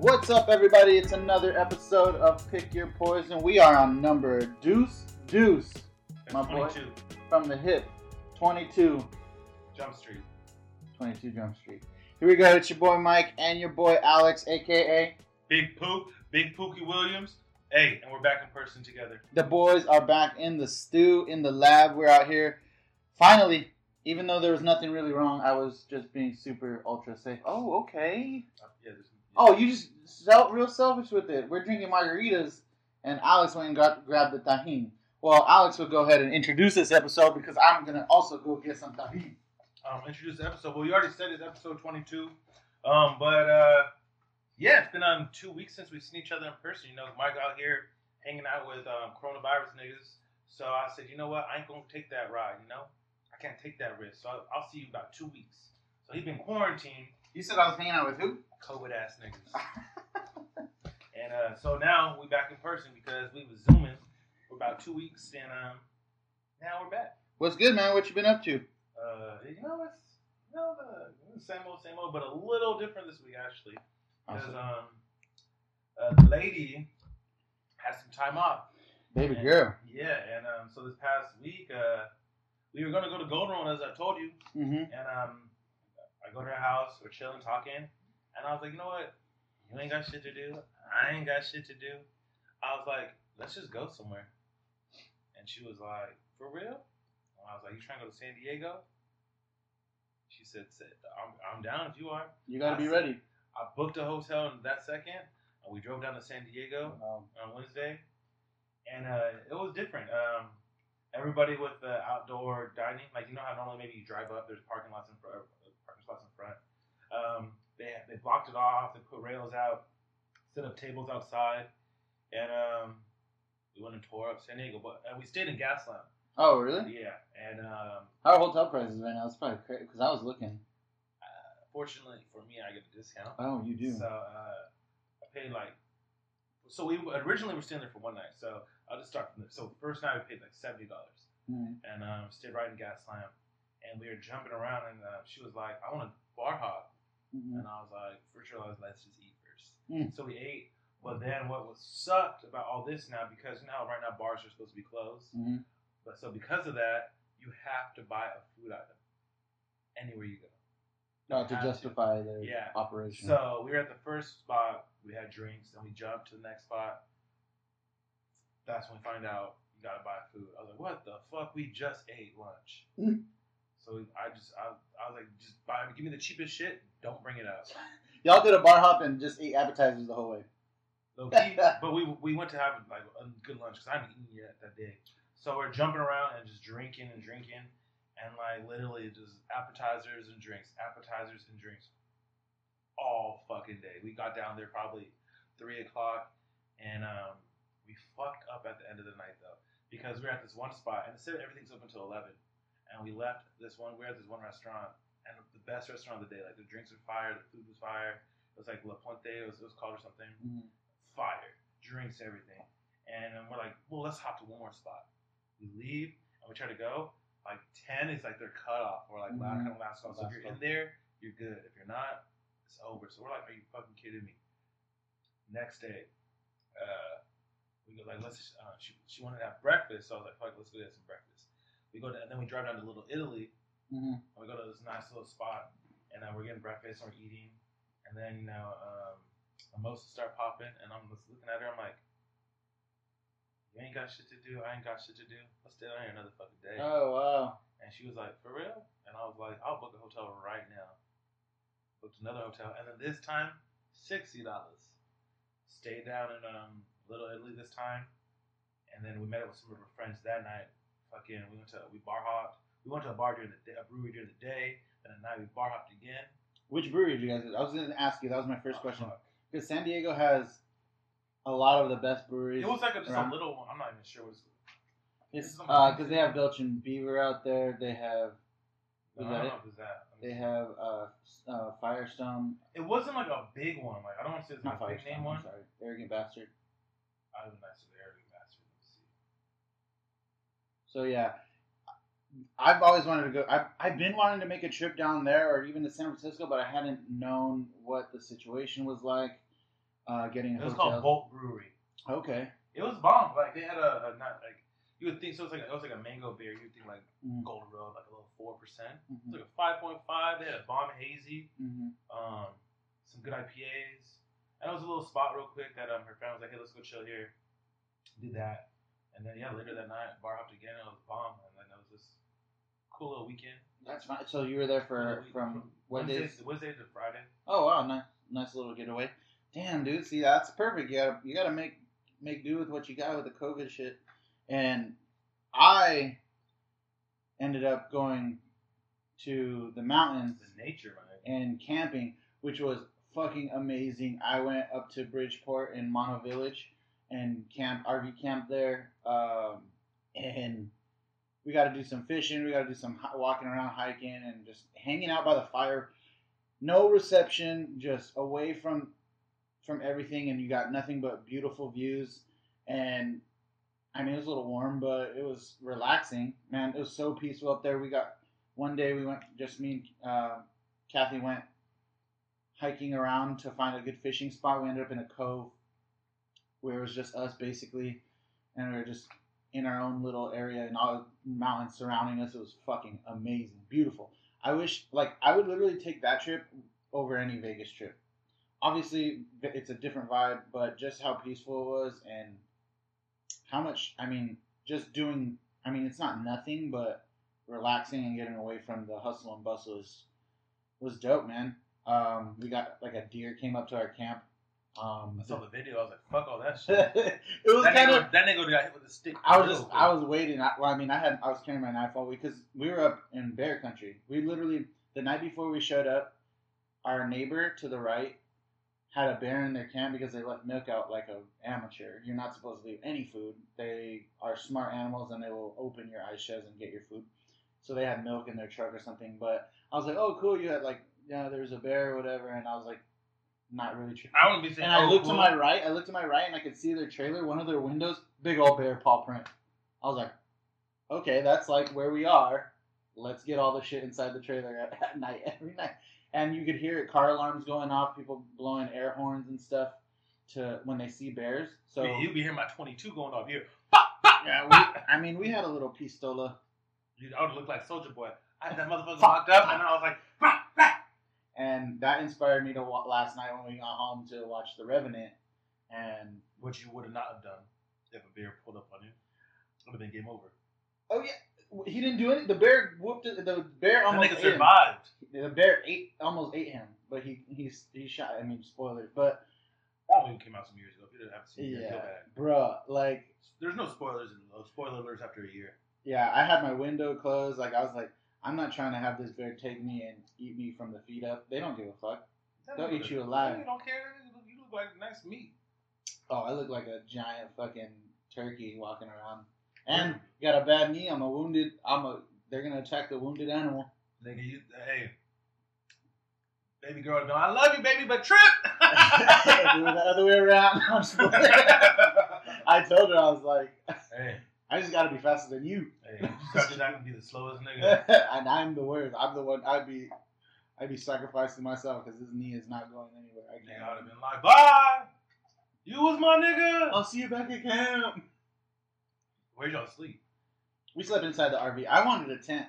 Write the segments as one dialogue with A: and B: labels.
A: What's up, everybody? It's another episode of Pick Your Poison. We are on number Deuce Deuce My boy.
B: 22
A: from the hip 22,
B: Jump Street.
A: 22 Jump Street. Here we go. It's your boy Mike and your boy Alex, aka
B: Big Pook, Big Pookie Williams. Hey, and we're back in person together.
A: the boys are back in the stew in the lab. We're out here. Finally, even though there was nothing really wrong, I was just being super ultra safe. Oh, okay.
B: Uh, yeah, this,
A: Oh, you just felt real selfish with it. We're drinking margaritas, and Alex went and got, grabbed the tahini. Well, Alex will go ahead and introduce this episode because I'm gonna also go get some tahini.
B: um, introduce the episode. Well, you already said it's episode 22. Um, but uh, yeah, it's been um two weeks since we've seen each other in person. You know, Mike out here hanging out with um, coronavirus niggas. So I said, you know what? I ain't gonna take that ride. You know, I can't take that risk. So I'll, I'll see you about two weeks. So he's been quarantined.
A: You said I was hanging out with who?
B: COVID ass niggas. and uh, so now we back in person because we was zooming for about two weeks, and um, now we're back.
A: What's good, man? What you been up to?
B: Uh, you know, it's you know the same old, same old, but a little different this week actually, because
A: Awesome.
B: um, uh, the lady had some time off.
A: Baby
B: And-
A: girl.
B: Yeah, and um, so this past week, uh, we were gonna go to Golden Road as I told you,
A: Mm-hmm.
B: and um, I go to her house, we're chilling, talking, and I was like, you know what? You ain't got shit to do. I ain't got shit to do. I was like, let's just go somewhere. And she was like, for real? And I was like, you trying to go to San Diego? She said, I'm, I'm down if you are.
A: You gotta be ready.
B: I booked a hotel in that second, and we drove down to San Diego on Wednesday, and uh, it was different. Um, everybody with the outdoor dining, like you know how normally maybe you drive up, there's parking lots in front, in front. Um, they they blocked it off. They put rails out, set up tables outside, and um, we went and tore up San Diego. But and we stayed in Gaslamp.
A: oh, really?
B: Yeah, and um,
A: How are hotel prices right now? It's probably crazy because I was looking.
B: fortunately for me, I get a discount.
A: Oh, you do.
B: So uh, I paid like, so we originally were staying there for one night. So I'll just start from there. So first night we paid like seventy dollars,
A: Mhm.
B: and um, stayed right in Gaslamp, and we were jumping around, and uh, she was like, "I want a bar hop,"
A: Mhm.
B: and I was like, "For sure, let's let's just eat first.
A: Mm.
B: So we ate, but then what was sucked about all this now because you know right now bars are supposed to be closed,
A: Mhm.
B: but so because of that, you have to buy a food item anywhere you go.
A: Oh, to
B: Have to.
A: justify their
B: Yeah.
A: operation.
B: So we were at the first spot. We had drinks, then we jumped to the next spot. That's when we find out you gotta buy food. I was like, "What the fuck? We just ate lunch."
A: Mhm.
B: So I just, I, I was like, "Just buy, give me the cheapest shit. Don't bring it up."
A: Y'all did a bar hop and just ate appetizers the whole way.
B: Low key, but we we went to have like a good lunch because I hadn't eaten yet that day. So we're jumping around and just drinking and drinking, and like literally just appetizers and drinks, appetizers and drinks, all fucking day. We got down there probably three o'clock, and um, we fucked up at the end of the night though because we were at this one spot and it said everything's open until eleven, and we left this one. We were at this one restaurant and the best restaurant of the day. Like the drinks were fire, the food was fire. It was like La Puente, it was, it was called or something
A: Mhm.
B: fire, drinks, everything. And we're like, well, let's hop to one more spot. We leave and we try to go. Like ten is like their cutoff or like last
A: Mhm.
B: kind of last call. So if you're in there, you're good. If you're not, it's over. So we're like, are you fucking kidding me? Next day, uh, we go like, let's. Uh, she she wanted to have breakfast, so I was like, fuck, let's go get some breakfast. We go to, and then we drive down to Little Italy.
A: Mhm.
B: And we go to this nice little spot, and uh, we're getting breakfast, and we're eating, and then you know, um, mimosas start popping, and I'm just looking at her. I'm like, "You ain't got shit to do. I ain't got shit to do. Let's stay down here another fucking day."
A: Oh wow.
B: And she was like, "For real?" And I was like, "I'll book a hotel right now." Booked another hotel, and then this time, sixty dollars. Stayed down in um, Little Italy this time, and then we met up with some of her friends that night. Fucking, we went to we bar hopped. We went to a bar during the day, a brewery during the day, and at night we bar hopped again.
A: Which brewery did you guys? I was gonna ask you. That was my first
B: Oh,
A: question.
B: fuck.
A: Because San Diego has a lot of the best breweries.
B: It was like a, just
A: around.
B: a little one. I'm not even sure what it's.
A: Because they have Belching Beaver out there. They have
B: No, I don't know if that.
A: They
B: see.
A: have uh, uh, Firestone.
B: It wasn't like a big one. Like I don't want to say it's
A: Not
B: a big name one.
A: I'm sorry, Arrogant Bastard.
B: I was nice to the Arabic master. Let me see.
A: So yeah, I've always wanted to go. I've, I've been wanting to make a trip down there or even to San Francisco, but I hadn't known what the situation was like. uh, getting a
B: It was
A: hotel.
B: called Bolt Brewery.
A: Okay.
B: It was bomb. Like they had a, a not like you would think so. It was like it was like a mango beer. You would think like
A: Mm.
B: Golden Road, like a little four percent. It
A: Mhm.
B: was like a five point five. They had a bomb hazy,
A: Mhm.
B: um, some good IPAs. And it was a little spot real quick that um her friend was like, hey, let's go chill here. Did that, and then yeah, later that night bar hopped again. It was bomb, and then it was this cool little weekend.
A: That's fine. So you were there for
B: We-
A: from what
B: Wednesday? Wednesday to Friday.
A: Oh wow, nice, nice little getaway. Damn, dude. See, that's perfect. You gotta, you gotta make make do with what you got with the COVID shit. And I ended up going to the mountains
B: The nature, man.
A: and camping, which was fucking amazing. I went up to Bridgeport in Mono Village and camp RV camp there, um, and we got to do some fishing. We got to do some walking around, hiking, and just hanging out by the fire. No reception, just away from from everything, and you got nothing but beautiful views. And I mean, it was a little warm, but it was relaxing. Man, it was so peaceful up there. We got one day we went, just me and uh, Kathy went hiking around to find a good fishing spot. We ended up in a cove where it was just us basically, and we were just in our own little area and all the mountains surrounding us. It was fucking amazing, beautiful. I wish, like, I would literally take that trip over any Vegas trip. Obviously, it's a different vibe, but just how peaceful it was and how much, I mean, just doing, I mean, it's not nothing, but relaxing and getting away from the hustle and bustle is, was dope, man. Um, we got like a deer came up to our camp. Um,
B: I saw the video. I was like, fuck all that shit."
A: it was
B: that,
A: kind
B: nigga,
A: of.
B: that nigga got hit with a stick.
A: I was just. I was waiting. I, well, I mean, I had, I was carrying my knife all week because we were up in bear country. We literally, the night before we showed up, our neighbor to the right had a bear in their camp because they left milk out like a amateur. You're not supposed to leave any food. They are smart animals and they will open your ice shells and get your food. So they had milk in their truck or something. But I was like, oh, cool. You had like, yeah, there was a bear or whatever. And I was like, not really true.
B: I wouldn't be saying.
A: And I
B: oh,
A: looked
B: cool.
A: to my right. I looked to my right, and I could see their trailer. One of their windows, big old bear paw print. I was like, okay, that's like where we are. Let's get all the shit inside the trailer at, at night every night. And you could hear it, car alarms going off, people blowing air horns and stuff to when they see bears. So
B: Man, you'd be hearing my 22 going off here.
A: yeah, we, I mean, we had a little pistola.
B: Dude, I would look like Soldier Boy. I had that motherfucker locked up, and I was like.
A: And that inspired me to wa- last night when we got home to watch The Revenant. And
B: what you would have not have done if a bear pulled up on you. Would have been game over.
A: oh yeah, he didn't do it. The bear whooped it. The bear
B: That
A: almost
B: nigga
A: ate him.
B: survived.
A: The bear ate almost ate him, but he he's he shot. I mean, spoiler, but
B: That movie came out some years ago. If you didn't have seen it,
A: yeah,
B: bad.
A: bruh, like
B: There's no spoilers. In, uh, spoiler alerts after a year.
A: yeah, I had my window closed. Like I was like, I'm not trying to have this bear take me and eat me from the feet up. They don't give a fuck. They'll
B: That
A: eat you alive.
B: nigga don't care. You look- like nice meat.
A: Oh, I look like a giant fucking turkey walking around, and got a bad knee. I'm a wounded. I'm a. They're gonna attack the wounded animal.
B: Nigga, you, hey. Baby girl, no, I love you, baby, but trip.
A: It the other way around. I'm just playing. I told her I was like,
B: hey,
A: I just gotta be faster than you.
B: hey, Scott's not gonna be the slowest nigga.
A: and I'm the worst. I'm the one. I'd be, I'd be sacrificing myself because his knee is not going anywhere. I
B: Nigga, I'd have been like, bye. You was my nigga.
A: I'll see you back at camp.
B: Where'd y'all sleep,
A: We slept inside the RV. I wanted a tent.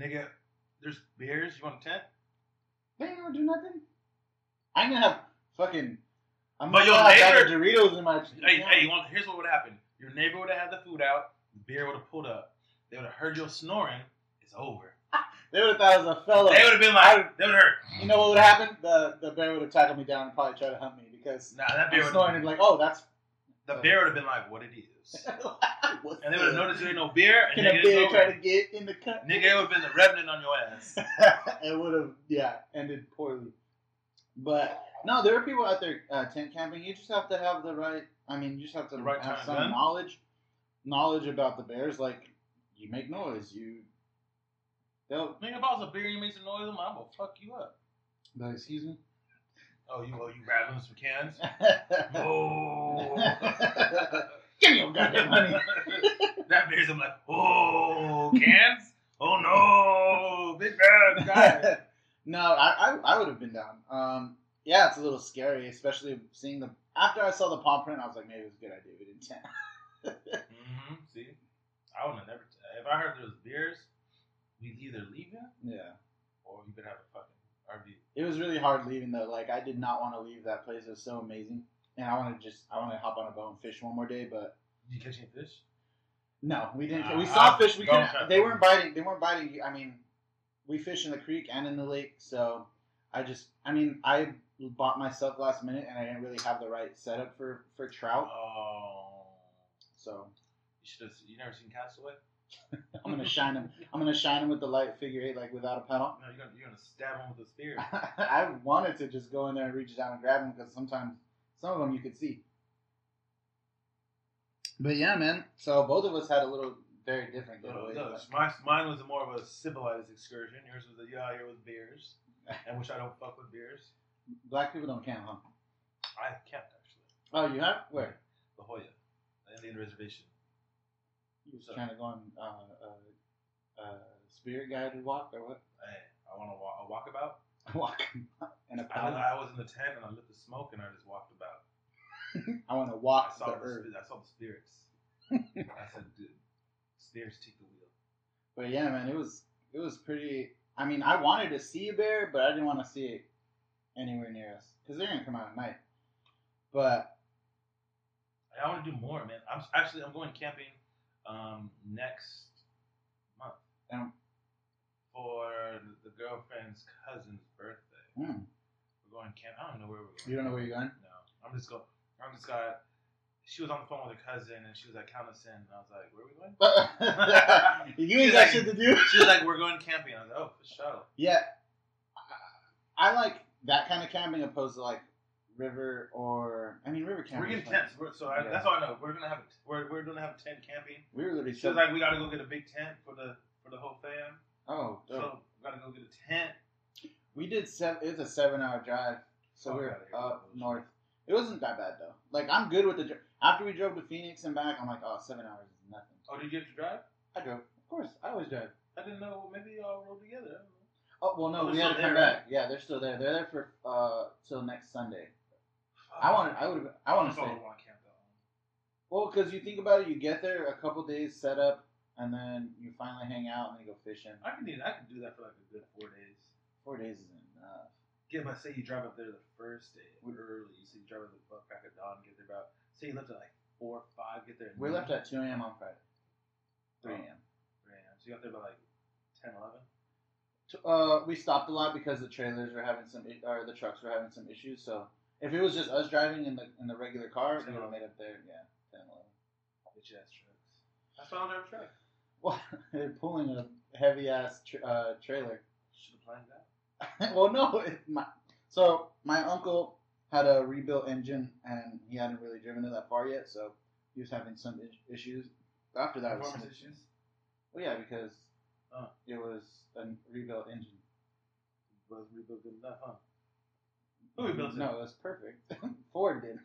B: nigga? There's bears. You want a tent?
A: They ain't gonna do nothing. I'm gonna have fucking. I'm
B: But
A: gonna
B: your
A: have a bag of
B: neighbor-
A: Doritos in my.
B: Hey, hey, you want? Here's what would happen. Your neighbor would have had the food out. The bear would have pulled up. They would have heard your snoring. It's over.
A: They would have thought I was a fella.
B: They would have been like, they would have heard.
A: You know what would happen? The the bear would have tackled me down and probably tried to hunt me because
B: Nah, that bear would.
A: snoring and be like, oh, that's.
B: The bear would have been like, what it is. And they would have noticed you ain't no beer, and
A: Can a bear try to get in the cut?
B: Nigga, it would have been the revenant on your ass.
A: it would have, yeah, ended poorly. But no, there are people out there uh, tent camping. You just have to have the right. I mean, you just have to
B: right
A: have some
B: man.
A: knowledge, knowledge about the bears. Like you make noise, you. They'll.
B: Nigga, if I was a and you made some noise, I'm gonna fuck you up.
A: But excuse me.
B: Oh, you, oh, you rattling some cans? Oh.
A: Give me your goddamn money.
B: that bears, I'm like, oh, cans? Oh no, big bad guy.
A: no, I, I I would have been down. Um, Yeah, it's a little scary, especially seeing the. After I saw the paw print, I was like, maybe it was a good idea we didn't tent.
B: hmm See, I would have never. If I heard there was beers, we'd either leave it
A: yeah.
B: or you could have a fucking RV.
A: It was really hard leaving though. Like I did not want to leave that place. It was so amazing, and I want to just I want to hop on a boat and fish one more day. But
B: Did you catch any fish?
A: no, we didn't.
B: Uh,
A: we saw
B: I
A: fish. We couldn't. They weren't biting. They weren't biting. I mean, we fish in the creek and in the lake. So I just. I mean, I bought myself last minute, and I didn't really have the right setup for for trout.
B: Oh,
A: So
B: you should have. You never seen Castaway?
A: I'm gonna shine him. I'm gonna shine him with the light figure eight, like without a pedal.
B: No, you're gonna you're gonna stab him with a spear.
A: I wanted to just go in there and reach down and grab him because sometimes some of them you could see. But yeah, man. So both of us had a little very different
B: No,
A: getaway.
B: no, my, mine was more of a civilized excursion. Yours was a yeah, here with beers, and which I don't fuck with beers.
A: Black people don't camp, huh?
B: I have camped actually.
A: Oh, you have where?
B: La Jolla, Indian reservation.
A: You was
B: So-
A: trying to go on uh, uh, uh, spirit guided walk or what?
B: Hey, I want to walk, a walkabout.
A: Walk in a
B: I. I was in the tent and I lit the smoke and I just walked about.
A: I want to
B: I
A: walk
B: saw
A: the
B: the,
A: earth.
B: I saw the spirits. I said, dude, spirits take the wheel.
A: But yeah, man, it was it was pretty. I mean, I wanted to see a bear, but I didn't want to see it anywhere near us because they're gonna come out at night. But
B: I want to do more, man. I'm actually I'm going camping um, next month
A: Um,
B: for the girlfriend's cousin's birthday.
A: hmm,
B: We're going camp. I don't know where we're going.
A: you don't know where you're going.
B: No, I'm just going. I'm just got. She was on the phone with her cousin and she was like, "Count us in." And I was like, "Where are we going?"
A: you ain't got shit to do.
B: She was like, "We're going camping." I was like, "Oh, for sure."
A: Yeah, I like that kind of camping opposed to like river or I mean river camping.
B: We're getting tents. We're, so I,
A: Yeah.
B: that's all I know. We're gonna have. A, we're we're gonna have a tent camping.
A: We were literally
B: She was
A: so-
B: like, "We gotta go get a big tent for the for the whole fam."
A: oh, dope.
B: So we gotta go get a tent.
A: we did seven. It was a seven-hour drive, so we were up north. It wasn't that bad though. Like I'm good with the. After we drove to Phoenix and back, I'm like, oh, seven hours is nothing.
B: Oh, did you get to drive?
A: I drove. Of course, I always drive.
B: I didn't know. Maybe y'all rode together. I don't know.
A: Oh well, no,
B: Oh,
A: we
B: they're
A: had to come
B: there,
A: back. Yeah, they're still there. They're there for uh till next Sunday. I wanted. I would. I want to
B: I want to camp though.
A: Well, because you think about it, you get there a couple days set up, and then you finally hang out and then you go fishing.
B: I can do. I can do that for like a good four days.
A: Four days isn't enough.
B: Yeah, but say you drive up there the first day early. You say you drive up the crack of dawn, get there about. Say you left at like four or five, get there. at
A: We
B: noon.
A: left at 2 a.m. on Friday. 3
B: Oh.
A: a.m.
B: 3 a.m. So you got there by like 10, 11?
A: Uh, we stopped a lot because the trailers were having some, or the trucks were having some issues. So if it was just us driving in the in the regular car, we would have made up there. Yeah, 10, 11.
B: Bitch ass trucks. That's why I don't drive a truck.
A: Well, they're pulling a heavy ass tr uh, trailer.
B: Should have planned that.
A: well, no. It, my, so my uncle had a rebuilt engine, and he hadn't really driven it that far yet, so he was having some issues. After that, was
B: issues.
A: Well, yeah, because It was a rebuilt engine.
B: Was rebuilt good enough, huh? Who rebuilt it?
A: No, it was perfect. Ford did.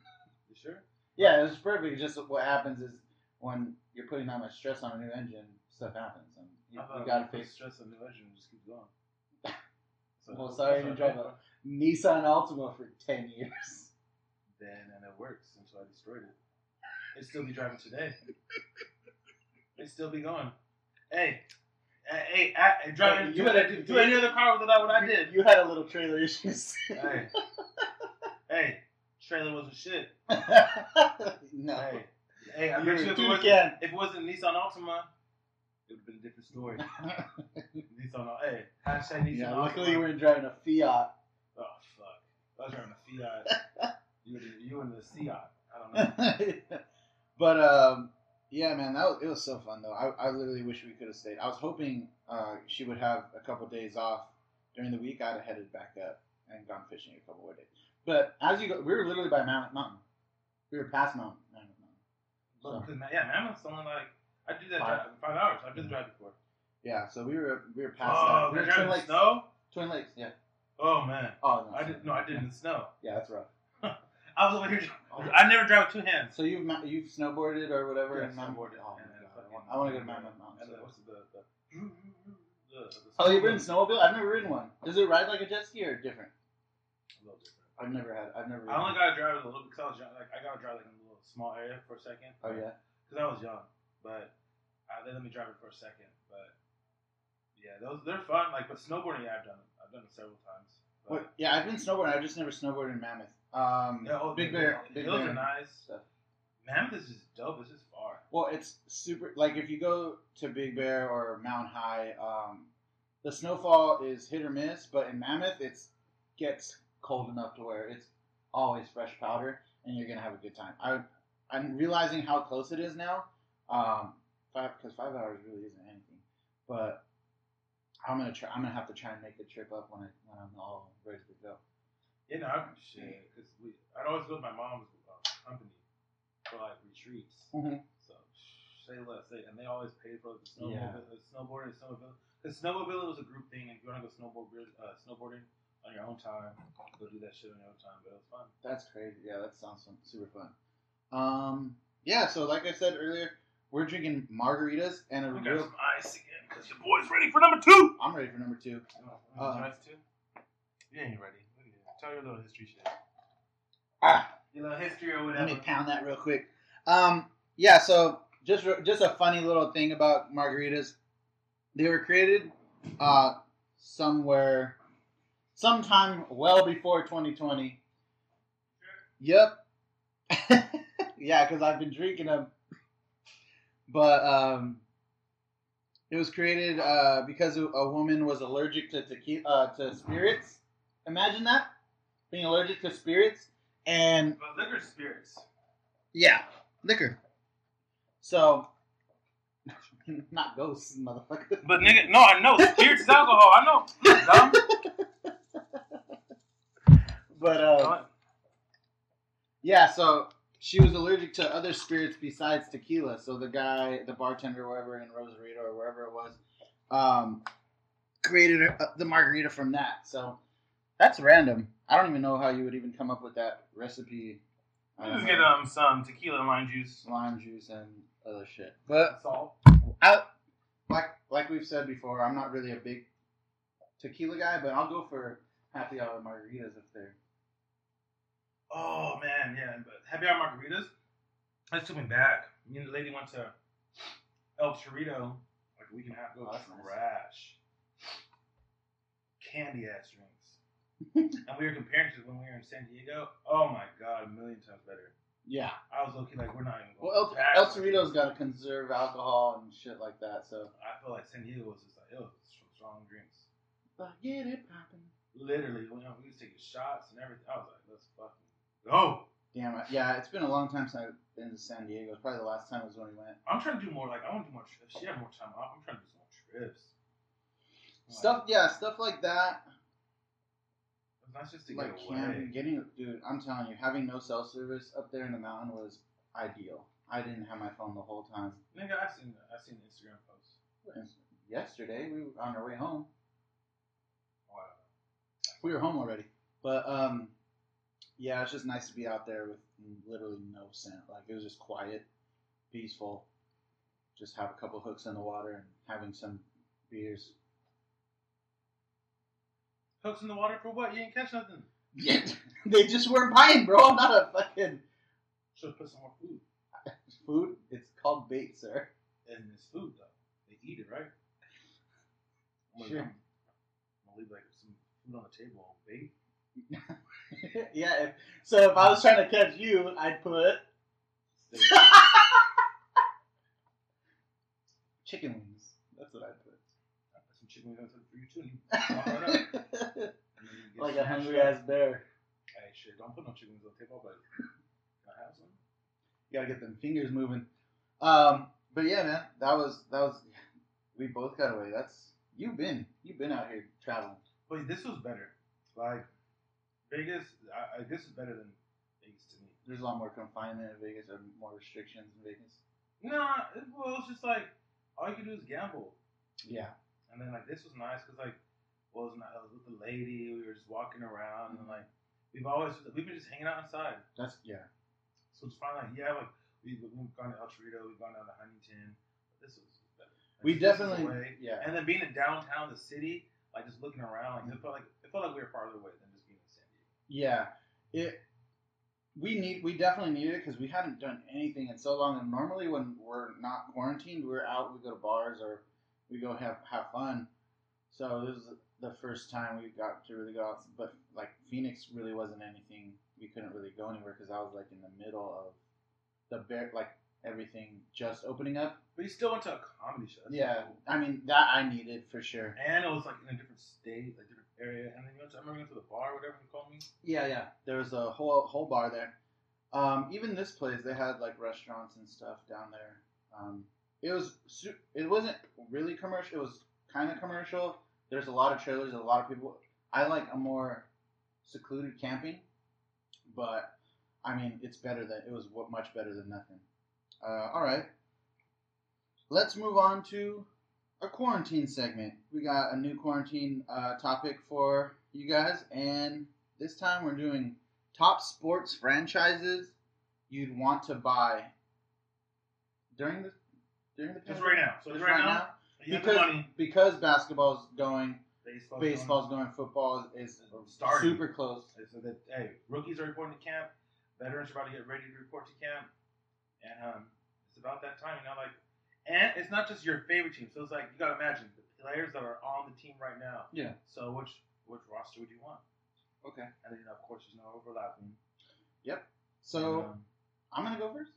B: You sure?
A: Yeah, it was perfect. Just what happens is when you're putting that much stress on a new engine, stuff happens, and you, you gotta
B: face you stress on the engine just keep going.
A: Well, sorry to drive
B: thought.
A: Nissan Altima for ten years.
B: Then and it works, and so I destroyed it. It'd still be driving today. It'd still be going. Hey, hey, hey, I, driving.
A: you
B: do,
A: had a-
B: do, do any other car without what I did?
A: You had a little trailer issues.
B: hey, hey, trailer wasn't shit.
A: no.
B: Hey, hey, I bet you if it, was,
A: can.
B: if it wasn't Nissan Altima, it would have been a different story. Nissan, hey, hashtag Nissan
A: yeah,
B: Altima.
A: luckily you weren't driving a Fiat.
B: Oh fuck! I was driving a Fiat. you were you were in the Fiat. I don't know.
A: but um, yeah, man, that was, it was so fun though. I, I literally wish we could have stayed. I was hoping uh, she would have a couple days off during the week. I'd have headed back up and gone fishing a couple more days. But as you go, we were literally by Mammoth Mountain. We were past Mount Mammoth Mountain. So,
B: yeah, Mammoth's only like I did that
A: Five.
B: drive in five hours. I've been driving before.
A: yeah, so we were we were past
B: Oh,
A: that. We
B: we
A: were Twin Lakes.
B: snow.
A: Twin Lakes, yeah.
B: Oh man,
A: Oh, no,
B: I didn't. no, I did in the snow.
A: Yeah, that's rough.
B: I was over here. I never drive with two hands.
A: So you've you've snowboarded or whatever?
B: Yeah,
A: Mammoth-
B: snowboarded.
A: Oh,
B: And
A: God, I want- to go to Mammoth Mountain. So
B: what's the, the, the, the, the
A: Oh, you've ridden snowmobile? I've never ridden one. Does it ride like a jet ski or different?
B: A little different.
A: I've never had. I've never.
B: I only got to drive a little because I was young. Like I got to drive like in a little small area for a second.
A: Oh yeah.
B: Because I was young, but uh, they let me drive it for a second. But yeah, those they're fun. Like, but snowboarding, yeah, I've done it. I've done it several times. But?
A: Yeah, I've been snowboarding. I've just never snowboarded in Mammoth. Um,
B: yeah, oh,
A: Big
B: the-
A: Bear.
B: the
A: Big
B: hills
A: Bear.
B: are nice.
A: stuff.
B: Mammoth is just dope. It's just far.
A: Well, it's super. Like if you go to Big Bear or Mount High, um, the snowfall is hit or miss. But in Mammoth, it gets cold enough to where it's always fresh powder, and you're gonna have a good time. I I'm realizing how close it is now. Um, five because five hours really isn't anything, but I'm gonna try. I'm gonna have to try and make the trip up when I when I'm all ready to go.
B: Yeah, no, I'm shit. Because we, I'd always go to my mom's uh, company for like retreats.
A: Mhm.
B: So say less, say, and they always paid for the snowmobile,
A: Yeah.
B: the snowboarding, snowmobile. Because snowmobile was a group thing, and if you want to go snowboard, uh, snowboarding on your own time, go do that shit on your own time. But it was fun.
A: That's crazy. Yeah, that sounds fun, super fun. Um, yeah. So like I said earlier, we're drinking margaritas and a
B: We got
A: real.
B: some ice again because your boy's ready for number two.
A: I'm ready for number two.
B: Uh,
A: Uh,
B: ice too? You ain't ready. Look at you. Tell your little history shit.
A: Ah,
B: Your little history or
A: let me pound that real quick. Um, yeah. So just just a funny little thing about margaritas. They were created uh, somewhere, sometime well before 2020. Yep. yeah, because I've been drinking them. But um, it was created uh, because a a woman was allergic to tequila, uh, to spirits. Imagine that being allergic to spirits, and
B: But liquor spirits.
A: yeah, liquor. So, not ghosts, motherfucker.
B: But nigga, no, I know spirits is alcohol. I know. Dumb.
A: But uh, yeah, so she was allergic to other spirits besides tequila. So the guy, the bartender, wherever in Rosarito or wherever it was, um, created uh, the margarita from that. So that's random. I don't even know how you would even come up with that recipe. I
B: just get um some tequila and lime juice,
A: lime juice and other shit. But
B: salt.
A: I, like like we've said before, I'm not really a big tequila guy, but I'll go for happy hour margaritas if they're
B: Oh man, yeah. But happy hour margaritas. That took me back. Me and the lady went to El Torito like a week and a half ago.
A: Oh, that's nice.
B: Trash. Candy ass drinks. And we were comparing to when we were in San Diego. Oh my god, a million times better.
A: yeah.
B: I was looking like we're not even going
A: Well, El. El Torito's got to conserve alcohol and shit like that, so.
B: I feel like San Diego was just like, oh, some strong drinks.
A: But get it poppin'.
B: Literally, we, was taking shots and everything. I was like, let's fucking go.
A: Damn it. Yeah, it's been a long time since I've been to San Diego. It's probably the last time was when we went.
B: I'm trying to do more. Like, I want to do more trips. She had more time off. I'm trying to do some more trips. Like,
A: Stuff, yeah, stuff like that.
B: Nice just to
A: Like
B: get away.
A: getting, dude, I'm telling you, having no cell service up there in the mountain was ideal. I didn't have my phone the whole time.
B: Nigga, I seen I seen Instagram posts.
A: And Yesterday, we were on our way home.
B: Wow.
A: We were home already. But, um, yeah, it's just nice to be out there with literally no scent. Like, it was just quiet, peaceful. Just have a couple hooks in the water and having some beers.
B: Hooks in the water for what? You didn't catch nothing.
A: Yeah, they just weren't buying, bro. I'm not a fucking
B: Should put some more food.
A: food. It's called bait, sir.
B: And it's food though. They eat it, right? I'm gonna,
A: Sure.
B: I'm gonna leave like some food on the table on bait.
A: yeah. If, so if I was trying to catch you, I'd put chicken wings. That's what I'd put.
B: I put some chicken wings on top for you too. And you walk right up. And then you get
A: like a hungry ass bear.
B: Hey, shit, don't put no chicken wings on the table, but can I have some?
A: You gotta get them fingers moving. Um, but yeah, man, that was that was. We both got away. That's you've been you've been out here traveling.
B: But this was better. Like Vegas, I, I this is better than Vegas to me.
A: There's a lot more confinement in Vegas or more restrictions in Vegas.
B: No, it, well, it's just like all you can do is gamble.
A: Yeah.
B: And then like this was nice because like well, it was I was uh, with the lady. We were just walking around and like we've always we've been just hanging out inside.
A: That's yeah.
B: So it's fine. Like yeah, like we, we've gone to El Torito, we've gone down to Huntington. But this was. Like,
A: We definitely yeah.
B: And then being in downtown, the city, like just looking around, like it mm-hmm. felt like it felt like we were farther away than just being in San Diego.
A: Yeah, it we need we definitely need it because we hadn't done anything in so long. And normally when we're not quarantined, we're out. We go to bars or we go have have fun. So this is the first time we got to really go out. But like Phoenix really wasn't anything. We couldn't really go anywhere because I was like in the middle of the bear like everything just opening up.
B: But you still went to a comedy show. That's
A: Yeah,
B: cool.
A: I mean that I needed for sure.
B: And it was like in a different state, like different area. And then you went to, I remember you went to the bar, whatever you called me.
A: Yeah, yeah. There was a whole whole bar there. Um, even this place, they had like restaurants and stuff down there. Um, it was it wasn't really commercial. It was kind of commercial. There's a lot of trailers, a lot of people. I like a more secluded camping, but I mean it's better than it was wa- much better than nothing. Uh, all right, let's move on to a quarantine segment. We got a new quarantine uh, topic for you guys, and this time we're doing top sports franchises you'd want to buy during the during the
B: Just right now. So
A: Just
B: just right, now, have
A: because because basketball's going,
B: Baseball.
A: baseball's going, football is, is
B: Starting.
A: super close.
B: So that hey, rookies are reporting to camp. Veterans are about to get ready to report to camp, and um, it's about that time. You know, like, and it's not just your favorite team. So it's like you gotta imagine the players that are on the team right now.
A: Yeah.
B: So which which roster would you want?
A: Okay.
B: And then of course there's no overlapping. Yep.
A: So
B: And, um,
A: I'm gonna go first.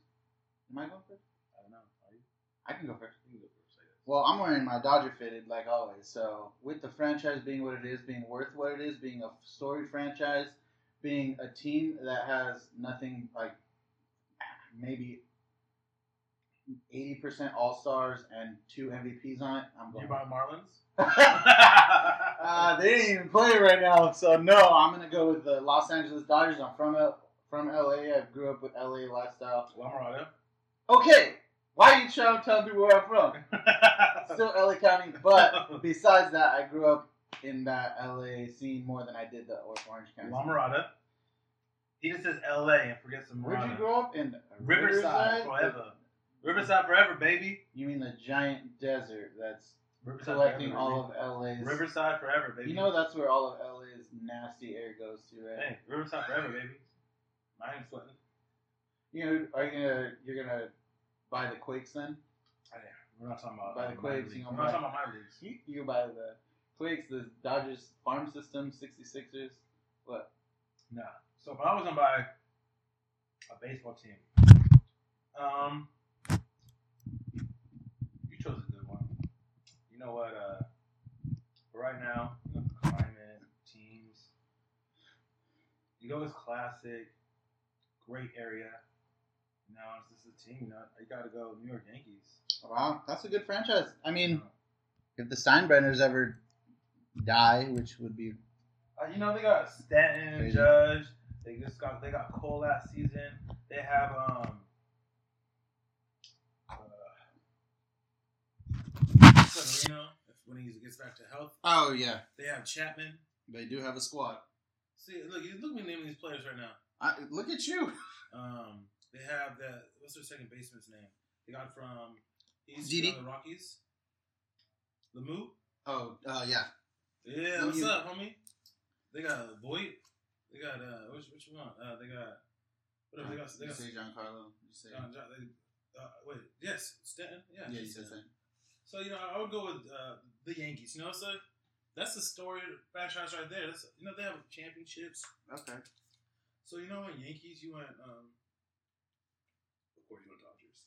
A: Am I going first?
B: I don't know. Are you?
A: I can go first.
B: You can go first,
A: Well, I'm wearing my Dodger fitted like always. So with the franchise being what it is, being worth what it is, being a storied franchise, being a team that has nothing like maybe eighty percent All Stars and two MVPs on it, I'm going.
B: You
A: going.
B: buy Marlins?
A: uh, they didn't even play right now, so no, I'm gonna go with the Los Angeles Dodgers. I'm from L- from LA. I grew up with LA lifestyle.
B: La Mirada.
A: Okay, why are you trying to tell people where I'm from? Still LA County, but besides that, I grew up in that LA scene more than I did the Orange County. La
B: Lamarada. He just says L.A. and forgets the
A: Where'd you grow up in?
B: Riverside forever. Riverside forever, baby.
A: You mean the giant desert that's
B: Riverside
A: collecting
B: forever,
A: all
B: baby.
A: of LA's?
B: Riverside forever, baby.
A: You know that's where all of LA's nasty air goes to, right?
B: Hey, Riverside forever, baby. My name's sweating.
A: You know, are you gonna you're gonna buy the Quakes then?
B: Oh, yeah. We're not talking about
A: By the Quakes, you know,
B: We're not talking about my leagues.
A: You, you buy the Quakes, the Dodgers farm system, 66ers. What?
B: No. So if I was gonna buy a baseball team, um, you chose a good one. You know what? Uh, right now, you know, climate, teams. You go with classic, great area. Know, it's just a team. You know, you got to go New York Yankees.
A: Wow, that's a good franchise. I mean, if the Steinbrenners ever die, which would be
B: Uh, you know they got Stanton and
A: Crazy.
B: Judge. They just got they got Cole last season. They have um. Uh, Severino, when he gets back to health.
A: oh yeah,
B: They have Chapman.
A: they do have a squad.
B: See, look, you look at me naming these players right now.
A: I, look at you.
B: Um, they have that. What's their second baseman's name? They got from East
A: Didi?
B: from the Rockies. LeMahieu.
A: Oh uh, yeah,
B: Yeah, what's up, homie? They got Voit. They got uh, which which one? Uh, they got whatever. They got they
A: you
B: got
A: say Giancarlo. You say
B: John, John, they, uh, wait, yes, Stanton. Yeah,
A: yeah, you said.
B: Stanton. So you know, I would go with uh, the Yankees. You know, so that's the story franchise right there. That's, you know, they have championships.
A: Okay.
B: So you know, when Yankees, you went. Um, of course, you went Dodgers.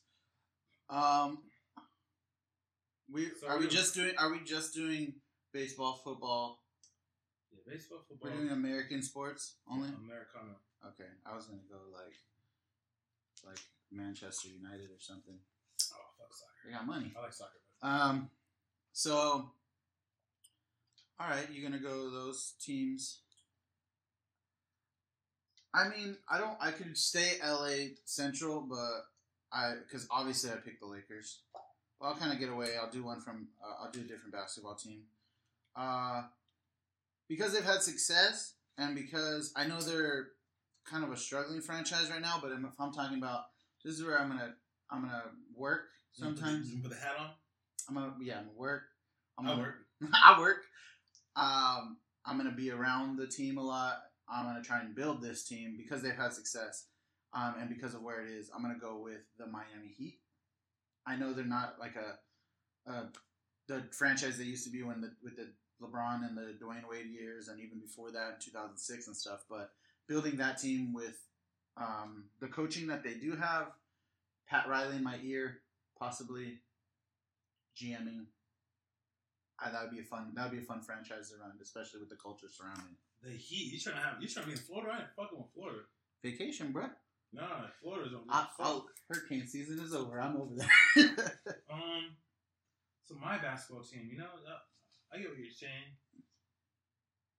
A: Um, we
B: So
A: are we just doing? Are we just doing baseball, football?
B: Yeah, baseball, football,
A: We're doing American sports only.
B: Americano.
A: Okay, I was gonna go like, like Manchester United or something.
B: Oh, fuck soccer.
A: They got money.
B: I like soccer.
A: Um, so, all right, you're gonna go those teams. I mean, I don't. I could stay LA Central, but I because obviously I picked the Lakers. Well, I'll kind of get away. I'll do one from. Uh, I'll do a different basketball team. Uh, because they've had success, and because I know they're kind of a struggling franchise right now. But if I'm talking about this is where I'm gonna I'm gonna work sometimes.
B: You put the hat on.
A: I'm gonna yeah, I'm gonna work. I'm gonna
B: work.
A: I work. Um, I'm gonna be around the team a lot. I'm gonna try and build this team because they've had success, um, and because of where it is. I'm gonna go with the Miami Heat. I know they're not like a, a the franchise they used to be when the with the LeBron and the Dwyane Wade years, and even before that in 2006 and stuff. But building that team with um, the coaching that they do have, Pat Riley in my ear, possibly GMing. I, that would be a fun. That would be a fun franchise to run, especially with the culture surrounding it.
B: The Heat. You trying to have? You trying to be in Florida? I ain't fucking with Florida.
A: Vacation, bro.
B: Nah, Florida's on.
A: I, I'll, hurricane season is over. I'm over there.
B: Um, so my basketball team, you know, uh, I get what you're saying.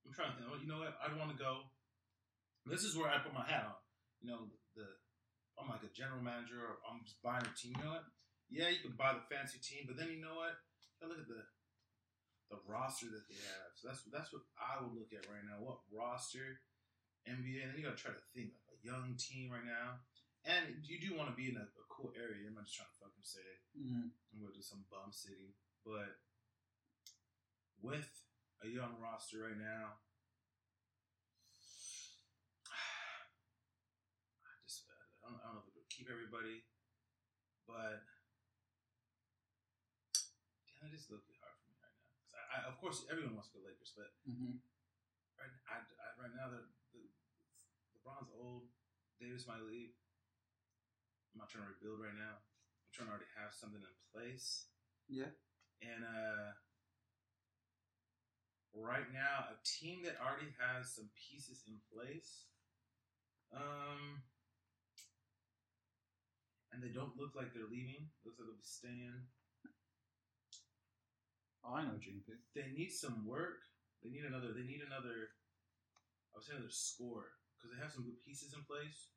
B: I'm trying to think. You know what? I'd want to go. This is where I put my hat on. You know, the I'm like a general manager, or I'm just buying a team. You know what? Yeah, you can buy the fancy team, but then you know what? You look at the the roster that they have. So that's that's what I would look at right now. What roster? NBA, and then you gotta try to think like young team right now. And you do want to be in a, a cool area. I'm not just trying to fucking say it.
A: Mhm.
B: I'm going to do some bum city, but with a young roster right now, I just I don't, I don't know if it'll keep everybody, but damn, it is a little bit hard for me right now. 'Cause I, I, of course, everyone wants to go Lakers, but
A: Mhm.
B: right, I, I, right now the, the LeBron's old. Davis might leave. I'm not trying to rebuild right now. I'm trying to already have something in place.
A: Yeah.
B: And uh, right now, a team that already has some pieces in place, um, and they don't look like they're leaving. Looks like they'll be staying.
A: Oh, I know pick.
B: They need some work. They need another. They need another. I was say another score because they have some good pieces in place,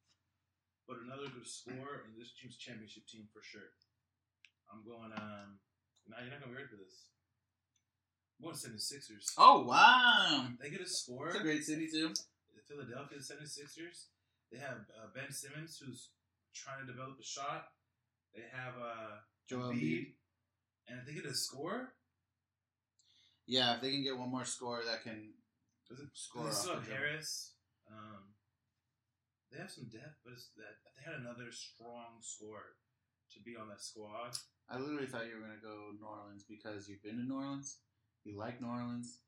B: but another good score and this team's championship team for sure. I'm going. Um, now you're not gonna be ready for this. I'm going 76ers.
A: Oh wow,
B: They get a score.
A: that's a great city too.
B: The Philadelphia 76ers. They have uh, Ben Simmons who's trying to develop a shot. They have uh,
A: Joel
B: Embiid, and if they get a score,
A: Yeah, if they can get one more score, that can
B: Does it
A: Score
B: They still have. Harris. Um, they have some depth, but it's that they had another strong scorer to be on that squad.
A: I literally thought you were gonna go New Orleans because you've been to New Orleans. You like New Orleans.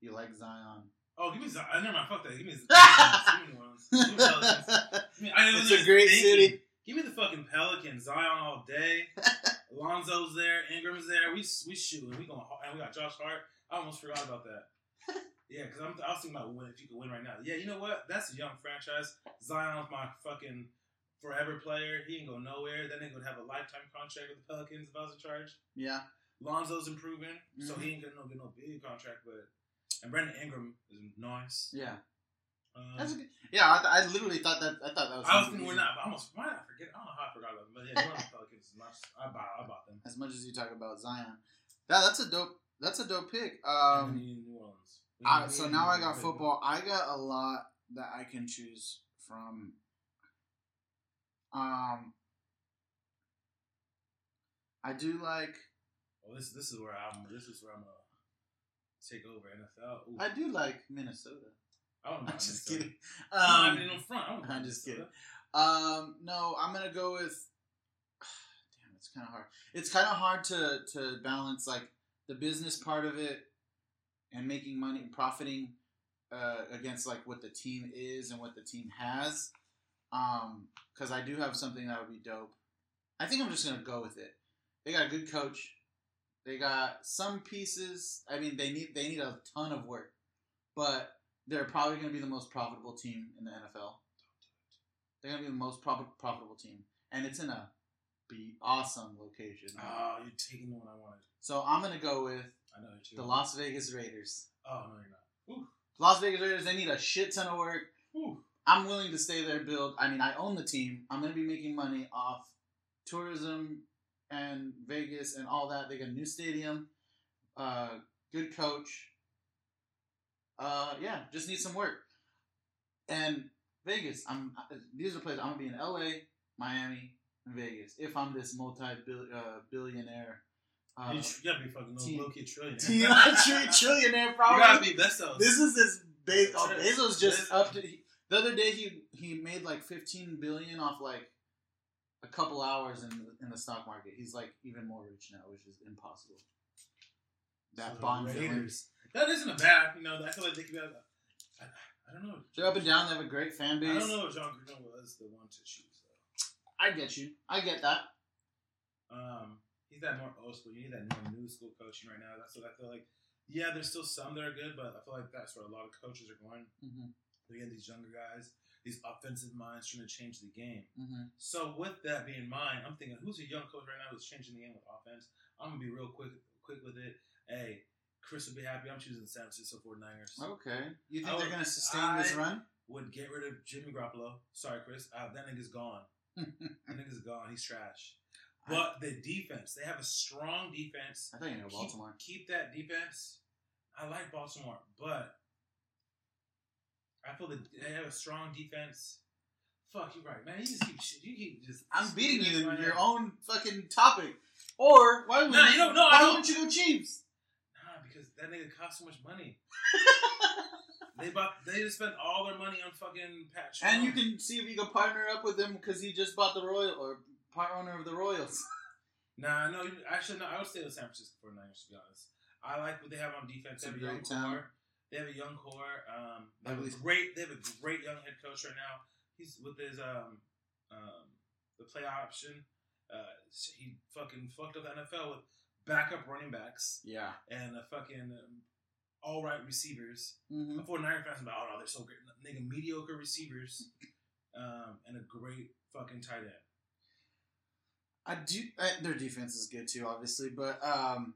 A: You like Zion.
B: Oh, give me Zion. Never mind. Fuck that. Give me, give me New Orleans. Give me Pelicans. Give me- I
A: it's a great
B: thinking,
A: city.
B: Give me the fucking Pelicans. Zion all day. Alonzo's there. Ingram's there. We we shooting. We going and we got Josh Hart. I almost forgot about that. Yeah, because I'm I was thinking about win if you could win right now. Yeah, you know what? That's a young franchise. Zion's my fucking forever player. He ain't go nowhere. Then they gonna have a lifetime contract with the Pelicans if I was in charge.
A: Yeah.
B: Lonzo's improving, so
A: Mhm.
B: he ain't gonna get no big contract. But and Brandon Ingram is nice.
A: Yeah.
B: Um,
A: That's a good, yeah. I, th- I literally thought that. I thought that was.
B: I was thinking we're not. But I almost why did I forget? I don't know how I forgot about them. But yeah, Orleans Pelicans nice. I buy. I bought them.
A: As much as you talk about Zion, that that's a dope. That's a dope pick. Um.
B: New Orleans.
A: I, so now I got football. I got a lot that I can choose from. Um. I do like.
B: Well, this this is where I'm. This is where I'm gonna take over NFL. Ooh,
A: I do like Minnesota.
B: I don't know.
A: I'm just kidding. Um,
B: mean in front. I don't know
A: I'm just
B: kidding.
A: Um, no, I'm gonna go with. Damn, it's kind of hard. It's kind of hard to to balance like the business part of it and making money, profiting uh, against like what the team is and what the team has. Um, because I do have something that would be dope. I think I'm just gonna go with it. They got a good coach. They got some pieces. I mean, they need they need a ton of work, but they're probably gonna be the most profitable team in the NFL. They're gonna be the most prof- profitable team, and it's in a be awesome location.
B: Oh, you're taking the one I wanted.
A: So I'm gonna go with
B: I know too.
A: the Las Vegas Raiders.
B: Oh no, you're not. Ooh,
A: Las Vegas Raiders. They need a shit ton of work.
B: ooh.
A: I'm willing to stay there, build. I mean, I own the team. I'm gonna be making money off tourism and Vegas and all that. They got a new stadium, uh, good coach. Uh, yeah, just need some work. And Vegas, I'm. These are places I'm gonna be in L.A., Miami, and Vegas. If I'm this multi-billionaire, uh,
B: you, you gotta be fucking low key trillionaire.
A: tri- trillionaire,
B: You
A: probably.
B: gotta be Bezos.
A: This is as Be- oh. Bezos just upped it. He- The other day he he made like 15 billion off like a couple hours in the, in the stock market. He's like even more rich now, which is impossible. That
B: So
A: bond.
B: Raiders. That isn't a bad. You know, I feel like they could be. I, I don't know.
A: They're up and down. They have a great fan base.
B: I don't know if Jon Gruden was the one to choose though.
A: I get you. I get that.
B: Um, he's that more old school. You need that more new school coaching right now. That's what I feel like. Yeah, there's still some that are good, but I feel like that's where a lot of coaches are going.
A: Mm-hmm.
B: They're getting these younger guys, these offensive minds trying to change the game.
A: Mm-hmm.
B: So with that being in mind, I'm thinking, who's a young coach right now who's changing the game with offense? I'm gonna be real quick, quick with it. Hey, Chris would be happy. I'm choosing the San Francisco 49ers.
A: Okay. You think
B: I
A: they're gonna sustain this run?
B: Would get rid of Jimmy Garoppolo. Sorry, Chris. Uh, that nigga's gone. That nigga's gone. He's trash. But the defense, they have a strong defense.
A: I think you know Baltimore.
B: Keep, that defense. I like Baltimore, but I feel that they have a strong defense. Fuck, you right, man. You just keep shit. You keep just.
A: I'm beating you in
B: Right
A: your
B: now.
A: own fucking topic. Or why would
B: Nah,
A: you,
B: don't-
A: why
B: I don't-
A: wouldn't you go Chiefs?
B: Nah, because that nigga cost so much money. they bought. They just spent all their money on fucking Pat.
A: And you can see if you can partner up with him because he just bought the Royal or part owner of the Royals.
B: Nah, no. you- Actually, no. I would stay with San Francisco 49ers to be honest. I like what they have on defense. They have
A: a
B: a young core. They have a young core. Um, they have a great. They have a great young head coach right now. He's with his um, um, the play option. Uh, he fucking fucked up the NFL with backup running backs
A: Yeah.
B: and a fucking um, all right receivers.
A: Mm-hmm.
B: The 49 fans are like, oh no, they're so great. Nigga, mediocre receivers um, and a great fucking tight end.
A: I do. Uh, their defense is good too, obviously, but um,